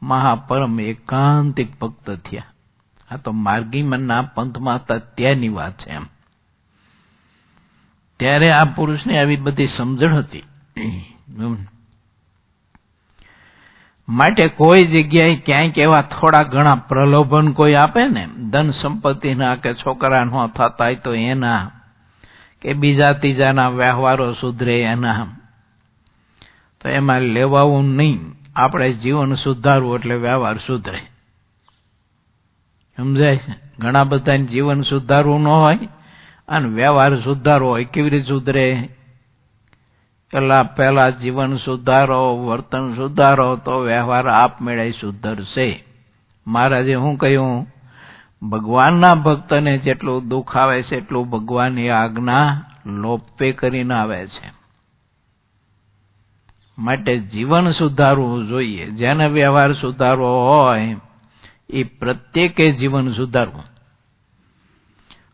મહાપરમ એકાંતિક ભક્ત થયા. આ તો માર્ગીમનના પંથમાં હતા ત્યાંની વાત છે એમ. ત્યારે આ પુરુષને આવી બધી સમજણ હતી. માટે કોઈ જગ્યાએ ક્યાંક એવા થોડા ઘણા પ્રલોભન કોઈ આપે ને, ધન સંપત્તિના કે છોકરા નો થતા હોય તો એના કે બીજા ત્રીજાના વ્યવહારો સુધરે એના. તો એમાં લેવાવું નહીં. આપણે જીવન સુધારવું એટલે વ્યવહાર સુધરે. સમજાય છે? ઘણા બધાને જીવન સુધારવું ન હોય અને વ્યવહાર સુધારવો હોય કેવી રીતે સુધરે? પેલા પહેલા જીવન સુધારો, વર્તન સુધારો તો વ્યવહાર આપમેળે સુધરશે. મહારાજે શું કહ્યું ભગવાનના ભક્તને જેટલું દુઃખ આવે છે, એટલું ભગવાનની આજ્ઞા લોપે કરીને આવે છે. માટે જીવન સુધારવું જોઈએ. જેને વ્યવહાર સુધારવો હોય, એ પ્રત્યેકે જીવન સુધારવું.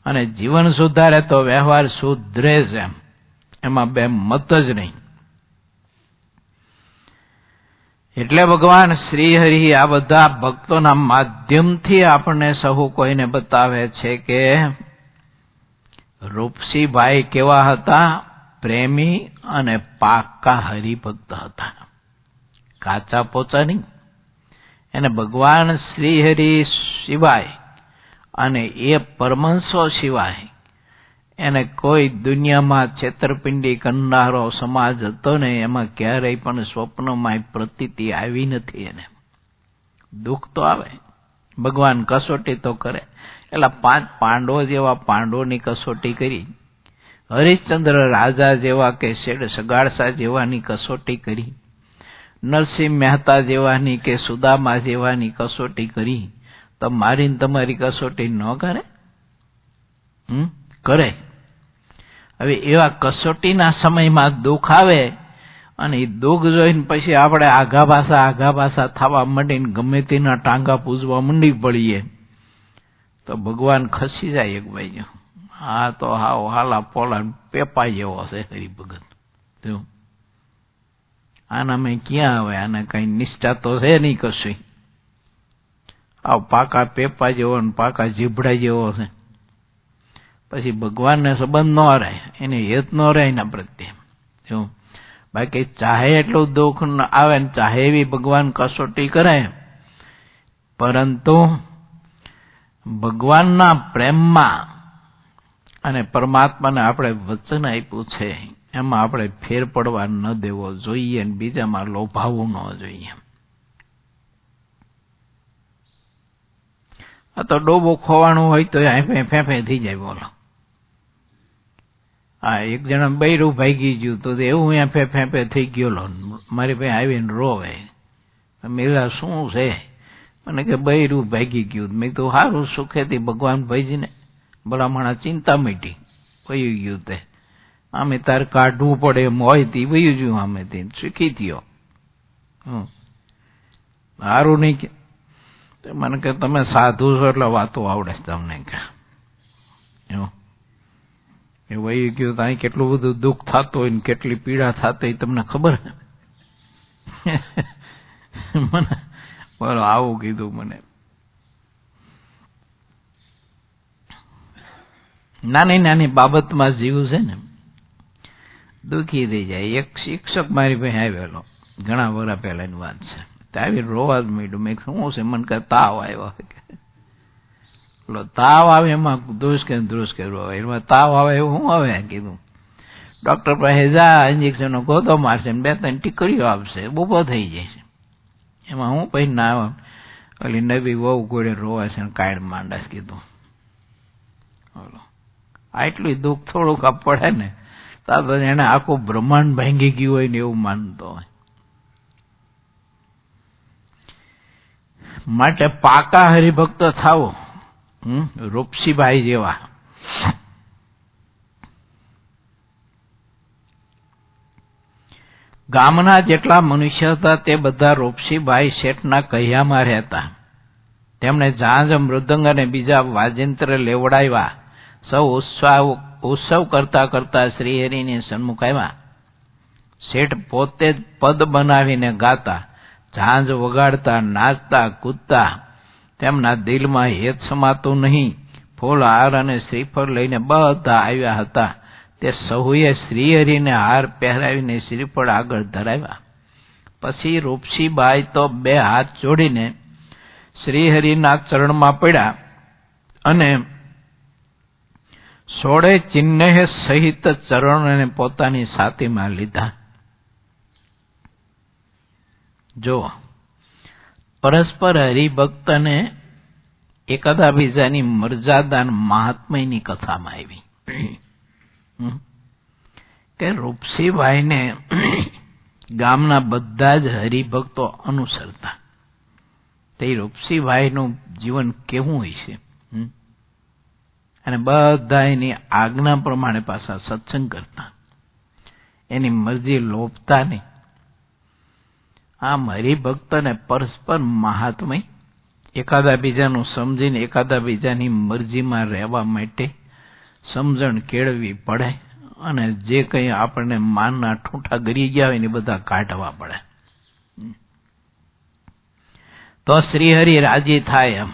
અને જીવન સુધારે તો વ્યવહાર સુધરે છે એમાં બે મત જ નહીં. એટલે ભગવાન શ્રી હરિ આ બધા ભક્તોના માધ્યમથી આપણને સહુ કોઈને બતાવે છે કે રૂપસીભાઈ કેવા હતા? પ્રેમી અને પાકા હરિભક્ત હતા. કાચા પોચા નહીં. એને ભગવાન શ્રી હરિ સિવાય અને એ પરમંશો સિવાય એને કોઈ દુનિયામાં છેતરપિંડી કરનારો સમાજ હતો ને, એમાં ક્યારેય પણ સ્વપ્નમાં પ્રતીતિ આવી નથી એને. દુઃખ તો આવે. ભગવાન કસોટી તો કરે. એટલે પાંચ પાંડવો જેવા પાંડવોની કસોટી કરી. હરિશ્ચંદ્ર રાજા જેવા કે શેડ સગાડસા જેવાની કસોટી કરી. નરસિંહ મહેતા જેવાની કે સુદામા જેવાની કસોટી કરી. તો મારીને તમારી કસોટી ન કરે? હમ? કરે. હવે એવા કસોટીના સમયમાં દુઃખ આવે અને એ દુઃખ જોઈને પછી આપણે આઘા પાસા, આઘા ભાષા થવા માંડીને ગમે તેના ટાંગા પૂજવા મંડી પડીએ, તો ભગવાન ખસી જાય એક બાજુ હા તો હાવ હાલા પોલા પેપા જેવો છે હરિભગત. જો. આના મેં ક્યાં આવે આને કઈ નિષ્ઠા તો છે નહીં કશું. આવ પાકા પેપા જેવો ને પાકા જીભડા જેવો છે. પછી ભગવાનને સંબંધ ન રહે, એને હેત ન રહે એના પ્રત્યે. જો બાકી ચાહે એટલું દુઃખ આવે ને ચાહે એવી ભગવાન કસોટી કરે, પરંતુ ભગવાનના પ્રેમમાં અને પરમાત્માને આપણે વચન આપ્યું છે, એમાં આપણે ફેર પડવા ન દેવો જોઈએ અને બીજામાં લોભાવવું ન જોઈએ. આ તો ડોબો ખોવાનું હોય તો ફેંફે થઈ જાય બોલો. હા, એક જણા બૈરું ભાગી ગયું તો એવું અહીંયા ફે ફેફે થઈ ગયો મારી પાસે આવીને રોવે. મેલા, શું છે? મને કે બૈરું ભાગી ગયું. મેં તો સારું સુખેથી ભગવાન ભાઈજીને ભલામણા ચિંતા મીટી. વયું ગયું તે. આમે તારે કાઢવું પડે એમ હોય તે. વયું ગયું આમે તે. શીખી થયો. સારું નહીં કે. મને કે, તમે સાધુ છો એટલે વાતો આવડે તમને કે. વહી ગયો તો અહીં કેટલું બધું દુઃખ થતું હોય ને કેટલી પીડા થતી તમને ખબર મને બોલો, આવું કીધું મને. નાની નાની બાબતમાં જીવ છે ને, દુઃખી થઈ જાય. એક શિક્ષક મારી પાસે આવેલો. ઘણા વર્ષ પહેલાની વાત છે. આવી રોવા જ માંડ્યું. મેં શું છે? મને કે તાવ આવ્યો. પેલો તાવ આવે એમાં દોષ કે દોષ કરવો એમાં તાવ આવે એવું શું આવે કીધું. ડોક્ટર પાસે જા ઇન્જેક્શનનો ગોતો મારશે બે ત્રણ ટીકડીઓ આપશે. બોબો થઈ છે એમાં હું પછી ના ઓલી નવી વહુ ગોળે રોવા છે કાયડ માંડાસ કીધું. આટલું દુઃખ થોડુંક આ પડે ને, તો એને આખું બ્રહ્માંડ ભાંગી ગયું હોય ને એવું માનતો હોય. માટે પાકા હરિભક્ત થાવો રૂપસીભાઈ જેવા. ગામના જેટલા મનુષ્ય હતા તે બધા રૂપસીભાઈ શેઠના કહ્યામાં રહેતા. તેમણે ઝાંઝ, મૃદંગ અને બીજા વાજિંત્ર લેવડાવ્યા. સૌ ઉત્સાહ, ઉત્સવ કરતા કરતા શ્રીહરિની સન્મુખ આવ્યા. શેઠ પોતે જ પદ બનાવીને ગાતા, ઝાંઝ વગાડતા, નાચતા, કૂદતા. તેમના દિલમાં હેત સમાતું નહીં. ફૂલ હાર અને શ્રીફળ લઈને બધા આવ્યા હતા. તે સહુએ શ્રીહરિને હાર પહેરાવીને શ્રીફળ આગળ ધરાવ્યા. પછી રૂપસીબાઈ તો બે હાથ જોડીને શ્રીહરિના ચરણમાં પડ્યા અને સોળે ચિહ્ને સહિત ચરણોને પોતાની સાથીમાં લીધા. જો પરસ્પર હરિભક્તને એકાદા બીજાની મર્યાદાન મહાત્મયની કથામાં આવી. કે રૂપસીભાઈને ગામના બધા જ હરિભક્તો અનુસરતા. તે રૂપસીભાઈનું જીવન કેવું હોય છે? અને બધા એની આજ્ઞા પ્રમાણે પાછા સત્સંગ કરતા. એની મરજી લોભતા નહીં આમ હરિભક્તને પરસ્પર મહાત્મય, એકાદા બીજાનું સમજીને એકાદા બીજાની મરજીમાં રહેવા માટે સમજણ કેળવી પડે અને જે કંઈ આપણને માનના ઠૂંઠા ગરી ગયા હોય ને બધા કાઢવા પડે. તો શ્રીહરિ રાજી થાય એમ.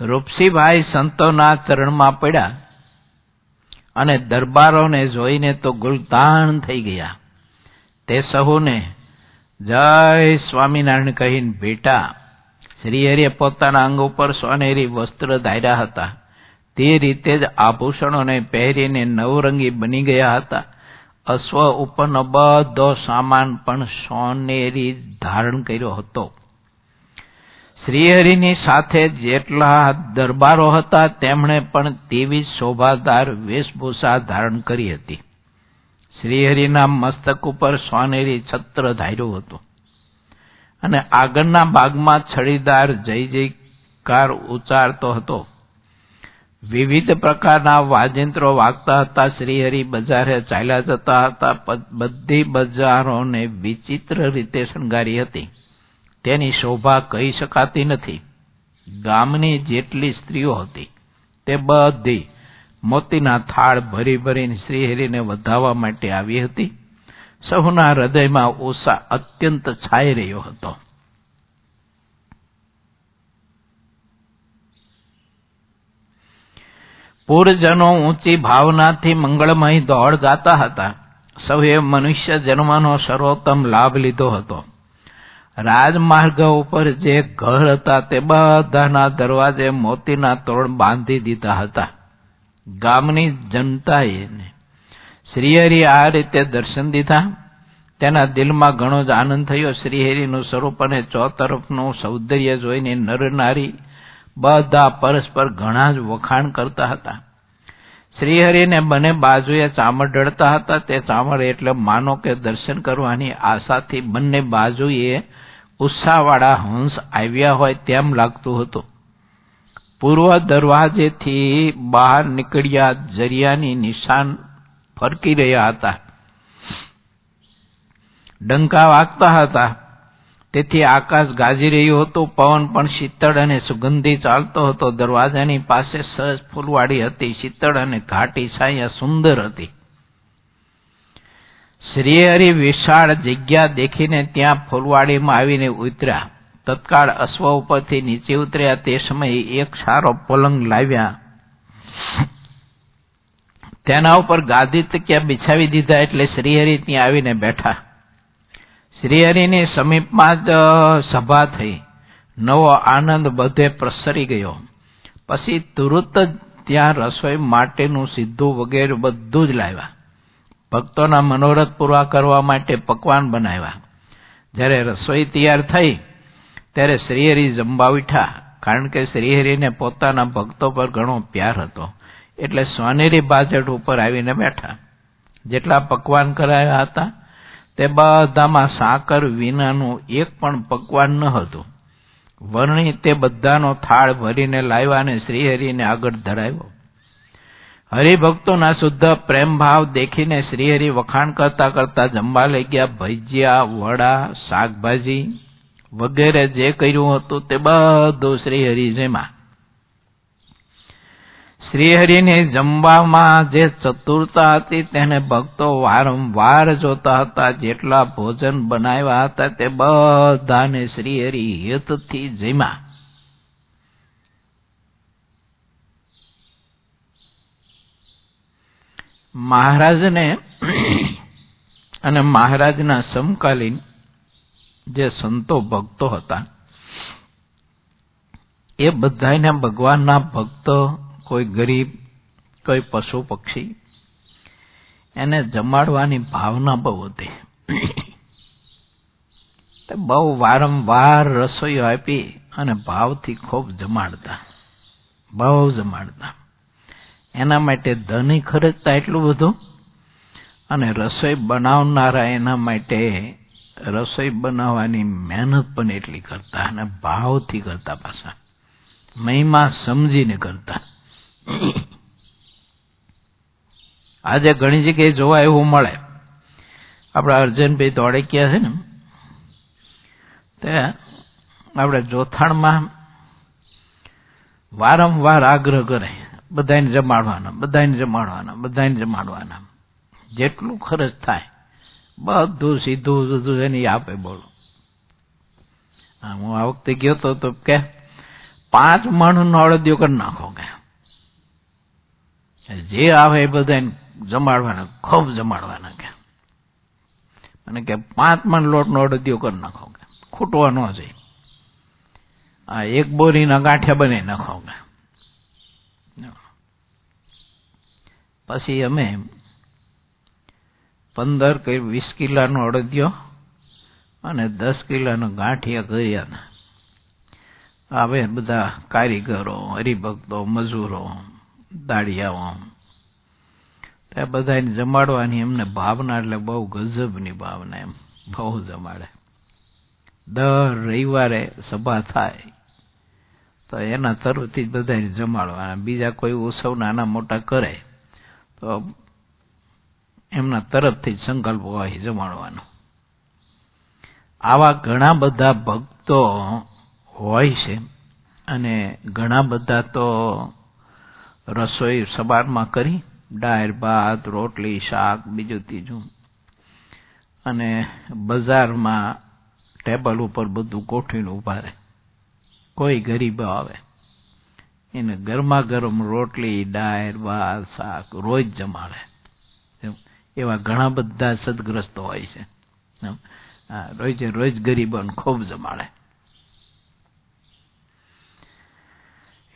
રૂપસીભાઈ સંતોના ચરણમાં પડ્યા અને દરબારોને જોઈને તો ગુલતાન થઈ ગયા. તે સહુને જય સ્વામિનારાયણ કહીને ભેટા. શ્રીહરિએ પોતાના અંગ ઉપર સોનેરી વસ્ત્ર ધાર્યા હતા. તે રીતે જ આભૂષણોને પહેરીને નવરંગી બની ગયા હતા. અશ્વ ઉપરનો બધો સામાન પણ સોનેરી ધારણ કર્યો હતો. શ્રીહરિની સાથે જેટલા દરબારો હતા, તેમણે પણ તેવી શોભાદાર વેશભૂષા ધારણ કરી હતી. શ્રીહરિના મસ્તક ઉપર સોનેરી છત્ર ધાર્યું હતું. અને આગળના ભાગમાં છડીદાર જય જયકાર ઉચ્ચારતો હતો. વિવિધ પ્રકારના વાજિંત્રો વાગતા હતા, શ્રીહરિ બજારે ચાલ્યા જતા હતા બધી બજારોને વિચિત્ર રીતે શણગારી હતી. તેની શોભા કહી શકાતી નથી. ગામની જેટલી સ્ત્રીઓ હતી, તે બધી મોતીના થાળ ભરી ભરીને શ્રીહરિને વધાવવા માટે આવી હતી. સહુના હૃદયમાં ઉષા અત્યંત છાઈ રહ્યો હતો. પૂરજનો ઊંચી ભાવનાથી મંગળમય દોડ ગાતા હતા. સૌએ મનુષ્ય જન્મનો સર્વોત્તમ લાભ લીધો હતો. રાજમાર્ગ ઉપર જે ઘર હતા તે બધાના દરવાજે મોતીના તોરણ બાંધી દીધા હતા. ગામની જનતાએ શ્રીહરિ આ રીતે દર્શન દીધા. તેના દિલમાં ઘણો જ આનંદ થયો. શ્રીહરિનું સ્વરૂપ અને ચોતરફનું સૌંદર્ય જોઈને નર નારી બધા પરસ્પર ઘણા જ વખાણ કરતા હતા. શ્રીહરિને બંને બાજુએ ચામર ઢળતા હતા. તે ચામર એટલે માનો કે દર્શન કરવાની આશાથી બંને બાજુએ ઉત્સાહવાળા હંસ આવ્યા હોય તેમ લાગતું હતું. પૂર્વ દરવાજેથી બહાર નીકળ્યા જરિયાની નિશાન ફરકી રહ્યા હતા. ડંકા વાગતા હતા. તેથી આકાશ ગાજી રહ્યું હતું, પવન પણ શીતળ અને સુગંધી ચાલતો હતો. દરવાજાની પાસે સહજ ફૂલવાડી હતી, શીતળ અને ઘાટી છાયા સુંદર હતી. શ્રીહરિ વિશાળ જગ્યા દેખીને ત્યાં ફૂલવાડીમાં આવીને ઉતર્યા. તત્કાળ અશ્વ ઉપરથી નીચે ઉતર્યા. તે સમયે એક સારો પલંગ લાવ્યા. તેના ઉપર ગાદી તકિયા બિછાવી દીધા એટલે શ્રીહરિ ત્યાં આવીને બેઠા. શ્રીહરિની સમીપમાં જ સભા થઈ. નવો આનંદ બધે પ્રસરી ગયો. પછી તુરત જ ત્યાં રસોઈ માટેનું સીધું વગેરે બધું જ લાવ્યા. ભક્તોના મનોરથ પૂરા કરવા માટે પકવાન બનાવ્યા. જ્યારે રસોઈ તૈયાર થઈ ત્યારે શ્રીહરિ જમવા ઉઠ્યા કારણ કે શ્રીહરિને પોતાના ભક્તો પર ઘણો પ્યાર હતો. એટલે સ્વાનેરી બાજટ ઉપર આવીને બેઠા. જેટલા પકવાન કરાયા હતા, તે બધામાં સાકર વિનાનું એક પણ પકવાન ન હતું. વર્ણી તે બધાનો થાળ ભરીને લાવ્યા અને શ્રીહરિને આગળ ધરાવ્યો. હરિભક્તોના શુદ્ધ પ્રેમભાવ દેખીને શ્રીહરિ વખાણ કરતા કરતા જમવા લઈ ગયા. ભજીયા, વડા, શાકભાજી વગેરે જે કર્યું હતું તે બધું શ્રીહરિ જેમાં. શ્રીહરિની જમવામાં જે ચતુરતા હતી તેને ભક્તો વારંવાર જોતા હતા, જેટલા ભોજન બનાવ્યા હતા તે બધાને શ્રીહરિ હિતથી જીમા. મહારાજને અને મહારાજના સમકાલીન જે સંતો ભક્તો હતા, એ બધાને ભગવાનના ભક્તો, કોઈ ગરીબ, કોઈ પશુ પક્ષી, એને જમાડવાની ભાવના બહુ હતી. બહુ વારંવાર રસોઈ આપી અને ભાવથી ખૂબ જમાડતા, બહુ જમાડતા. એના માટે ધની ખર્ચતા એટલું બધું અને રસોઈ બનાવનારા એના માટે રસોઈ બનાવવાની મહેનત પણ એટલી કરતા અને ભાવથી કરતા પાછા. મહિમા સમજીને કરતા. આજે ઘણી જગ્યાએ જોવા એવું મળે. આપણા અર્જનભાઈ ધોળકિયા છે ને, તે આપણે જોથાણમાં વારંવાર આગ્રહ કરે બધાને જમાડવાના બધાને જમાડવાના બધાને જમાડવાના. જેટલું ખર્ચ થાય બધું સીધું સીધું એની આપે બોલો. હું આ વખતે ગયો તો તો કે પાંચ માણ નો અડદિયો કરી નાખો કે. જે આવે એ બધાને જમાડવાના, ખૂબ જમાડવાના કે. અને કે પાંચ મણ લોટ નો અડદિયો કરી નાખો કે. ખૂટવા ન જાય. આ એક બોરીના ગાંઠિયા બનાવી નાખો કે. પછી અમે પંદર કે વીસ કિલ્લાનો અડદિયો અને દસ કિલ્લાનો ગાંઠિયા કર્યા આવે બધા કારીગરો, હરિભક્તો, મજૂરો, દાડિયાઓ. તે બધાને જમાડવાની એમને ભાવના એટલે બહુ ગજબની ભાવના એમ. બહુ જમાડે. દર રવિવારે સભા થાય તો એના તરફથી જ બધાને જમાડવાના. બીજા કોઈ ઉત્સવ નાના મોટા કરે તો એમના તરફથી જ સંકલ્પ હોય જમાડવાનો આવા ઘણા બધા ભક્તો હોય છે અને ઘણા બધા તો રસોઈ સવારમાં કરી ડાયર ભાત, રોટલી, શાક, બીજું ત્રીજું. અને બજારમાં ટેબલ ઉપર બધું ગોઠવીને ઊભા રહે. કોઈ ગરીબ આવે. એને ગરમા ગરમ રોટલી ડાયર ભાત, શાક રોજ જમાડે. એવા ઘણા બધા સદગ્રસ્તો હોય છે. રોજે રોજ ગરીબોને ખૂબ જમાડે.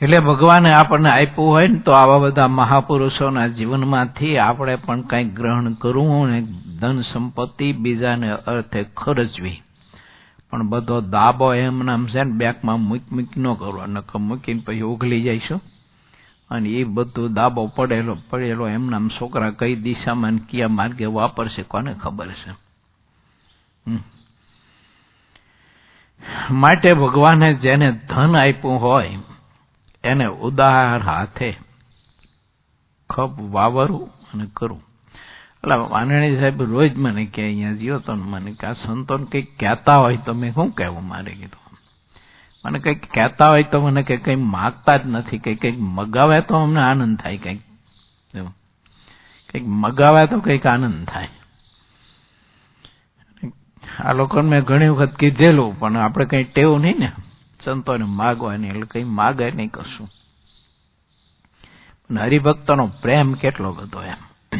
એટલે ભગવાને આપણને આપ્યું હોય ને તો આવા બધા મહાપુરુષોના જીવનમાંથી આપણે પણ કંઈક ગ્રહણ કરવું અને ધન સંપત્તિ બીજાને અર્થે ખર્ચવી. પણ બધો દાબો એમ નામ છે ને, બેકમાં મૂક મૂક ન કરવો, નકર મૂકીને પછી ઉઘલી જઈશું. અને એ બધો દાબો પડેલો પડેલો એમનામ છોકરા કઈ દિશામાં કયા માર્ગે વાપરશે કોને ખબર છે? માટે ભગવાને જેને ધન આપ્યું હોય, એને ઉદાર હાથે ખપ વાવરું અને કરું. એટલે વાનણી સાહેબ રોજ મને કે અહીંયા જીવો તો મને કે, આ સંતોન કંઈક કહેતા હોય તો મેં શું કહેવું મારે કીધું? મને કંઈક કહેતા હોય તો મને કંઈક કંઈ માગતા જ નથી. કંઈક કંઈક મગાવે તો અમને આનંદ થાય કંઈક. કંઈક મગાવે તો કંઈક આનંદ થાય. આ લોકોને મેં ઘણી વખત કીધેલું, પણ આપણે કંઈ ટેવ નહીં ને. સંતોને માગવાની એટલે કંઈ માગે નહીં કશું. પણ હરિભક્તોનો પ્રેમ કેટલો બધો એમ.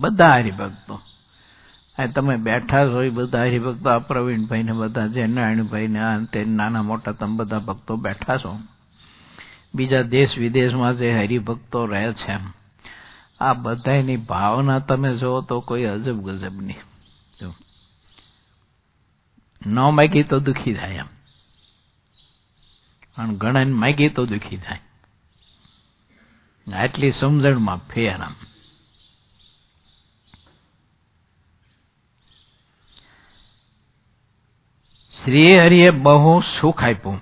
બધા હરિભક્તો. તમે બેઠા છો એ બધા હરિભક્તો, આ પ્રવીણભાઈ ને બધા, જે નારાયણભાઈ ને તે નાના મોટા તમે બધા ભક્તો બેઠા છો. બીજા દેશ વિદેશમાં જે હરિભક્તો રહે છે, આ બધાની ભાવના તમે જુઓ તો કોઈ અજબ ગજબ નહીં ન માગી તો દુખી થાય એમ. પણ ઘણા માગી તો દુખી થાય. આટલી સમજણમાં ફેર આમ. શ્રી હરિએ બહુ સુખ આપ્યું.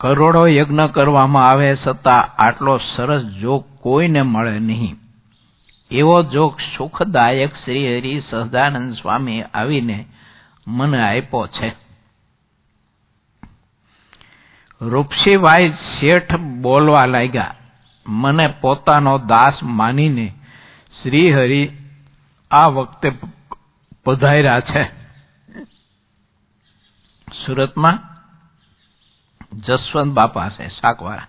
કરોડો યજ્ઞ કરવામાં આવે છતાં આટલો સરસ જોગ કોઈને મળે નહીં. એવો જોગ સુખદાયક શ્રીહરિ સહજાનંદ સ્વામી આવીને મને આપ્યો છે. રૂપસીભાઈ શેઠ બોલવા લાગ્યા. મને પોતાનો દાસ માનીને શ્રીહરિ આ વખતે પધાર્યા છે. સુરતમાં જસવંત બાપા છે શાકવાળા.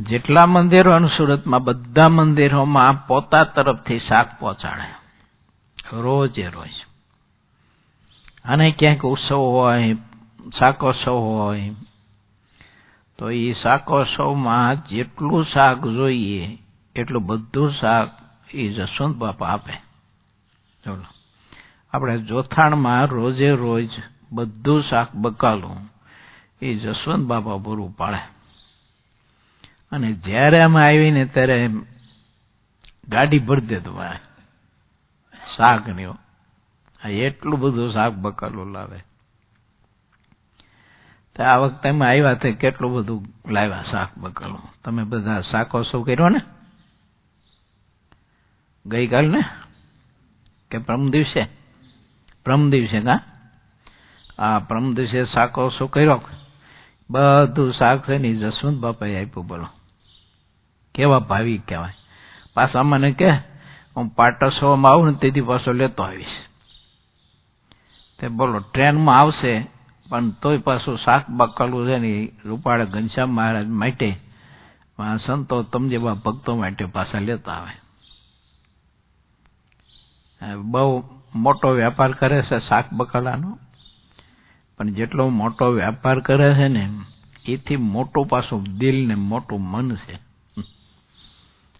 જેટલા મંદિરો સુરતમાં બધા મંદિરોમાં પોતા તરફથી શાક પહોંચાડે. રોજે રોજ. અને ક્યાંક ઉત્સવ હોય, શાકોત્સવ હોય, તો એ શાકોત્સવમાં જેટલું શાક જોઈએ, એટલું બધું શાક એ જસવંત બાપા આપે. ચલો. આપણે જોથાણમાં રોજે રોજ બધું શાક બકાલું, એ જસવંત બાપા પૂરું પાડે અને જ્યારે અમે આવીને ત્યારે ગાડી ભરી દેતો શાકની એટલું બધું શાક બકાલું લાવે. તો આ વખતે અમે આવ્યા તે કેટલું બધું લાવ્યા શાક બકાલું. તમે બધા શાકો સૌ કર્યો ને? ગઈકાલ ને? કે પરમ દિવસે? પરમ દિવસે કા આ પ્રમ દિવસે શાકો શું કર્યો? બધું શાક છે ને જસવંત બાપાએ આપ્યું, બોલો. કેવા ભાવિક કહેવાય. પાછા મને કે, હું પાટસવામાં આવું ને તેથી પાછો લેતો આવીશ. તે બોલો, ટ્રેનમાં આવશે, પણ તોય પાછું શાક બકાલું છે ને રૂપાળા ઘનશ્યામ મહારાજ માટે સંતો તમ જેવા ભક્તો માટે પાછા લેતા આવે. બહુ મોટો વ્યાપાર કરે છે શાક બકાલાનો. પણ જેટલો મોટો વ્યાપાર કરે છે ને, એથી મોટું પાછું દિલ ને મોટું મન છે.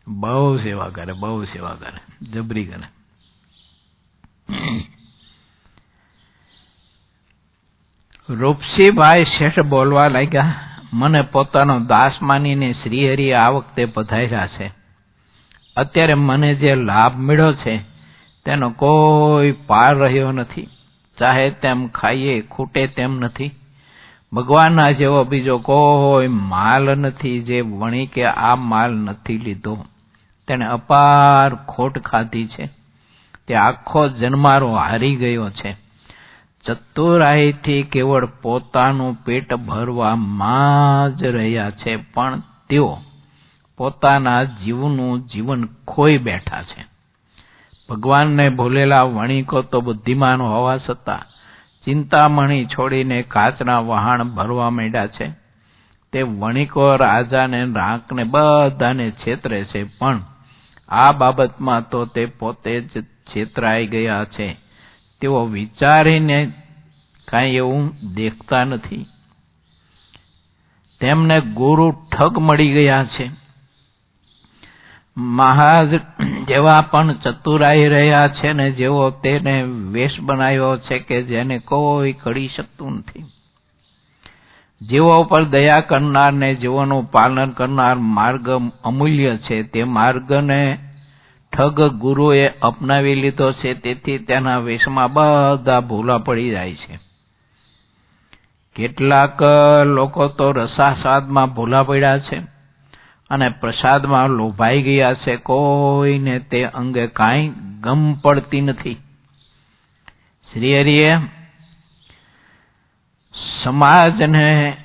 બહુ સેવા કરે, બહુ સેવા કરે, જબરી કરે. રૂપસીભાઈ શેઠ બોલવા લાગ્યા, મને પોતાનો દાસ માનીને શ્રીહરિ આ વખતે પધાર્યા છે. અત્યારે મને જે લાભ મળ્યો છે તેનો કોઈ પાર રહ્યો નથી. ચાહે તેમ ખાઈએ, ખૂટે તેમ નથી. ભગવાનના જેવો બીજો કોઈ માલ નથી જે વણી કે આ માલ નથી લીધો. તેણે અપાર ખોટ ખાધી છે. તે આખો જન્મારો હારી ગયો છે. ચતુરાઈથી કેવળ પોતાનું પેટ ભરવામાં જ રહ્યા છે, પણ તેઓ પોતાના જીવનું જીવન ખોઈ બેઠા છે. ભગવાનને ભૂલેલા વણિકો તો બુદ્ધિમાન હોવા છતાં ચિંતામણી છોડીને કાચના વહાણ ભરવા માંડ્યા છે. તે વણિકો રાજાને રાંકને બધાને છેતરે છે, પણ આ બાબતમાં તો તે પોતે જ છેતરાઈ ગયા છે. તેઓ વિચારીને કાંઈ એવું દેખતા નથી. તેમને ગુરુ ઠગ મળી ગયા છે. મહારાજ જેવા પણ ચતુરાઈ રહ્યા છે ને જેવો તેને વેશ બનાવ્યો છે કે જેને કોઈ કરી શકતું નથી. જેવો પર દયા કરનાર ને જીવોનું પાલન કરનાર માર્ગ અમૂલ્ય છે, તે માર્ગને ઠગ ગુરુએ અપનાવી લીધો છે, તેથી તેના વેશમાં બધા ભૂલા પડી જાય છે. કેટલાક લોકો તો રસાસ્વાદમાં ભૂલા પડ્યા છે. અને પ્રસાદમાં લોભાઈ ગયા છે, કોઈને તે અંગે કાંઈ ગમ પડતી નથી. શ્રીહરિએ સમાજને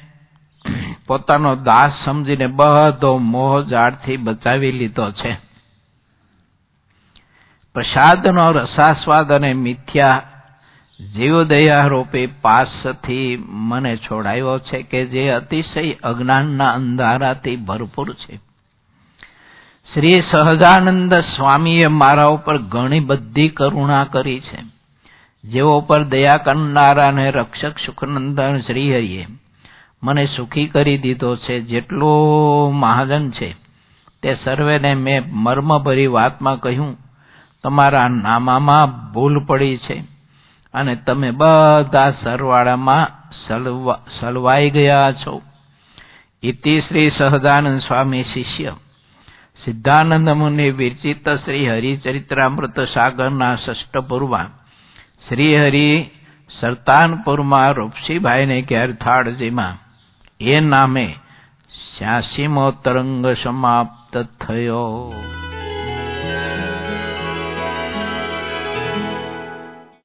પોતાનો દાસ સમજીને બધો મોહ જાળથી બચાવી લીધો છે. પ્રસાદનો રસાસ્વાદ અને મિથ્યા જીવદયા રૂપે પાસથી મને છોડાયો છે કે જે અતિશય અજ્ઞાનના અંધારાથી ભરપૂર છે. શ્રી સહજાનંદ સ્વામીએ મારા ઉપર ઘણી બધી કરુણા કરી છે. જેઓ પર દયા કરનારા અને રક્ષક સુખનંદન શ્રીહરિએ મને સુખી કરી દીધો છે જેટલો મહાજન છે. તે સર્વેને મેં મર્મભરી વાતમાં કહ્યું, તમારા નામામાં ભૂલ પડી છે. અને તમે બધા સરવાળામાં સલવાઈ ગયા છો. ઇતિ શ્રી સહજાનંદ સ્વામી શિષ્ય. સિદ્ધાનંદ મુનિ વિરચિત શ્રી હરિચરિત્રામૃત સાગરના ષષ્ઠ પૂર્વા શ્રી હરિ સરતાનપુરમાં રૂપસીભાઈને ઘેર થાળજીમાં એ નામે શ્યાસીમો તરંગ સમાપ્ત થયો.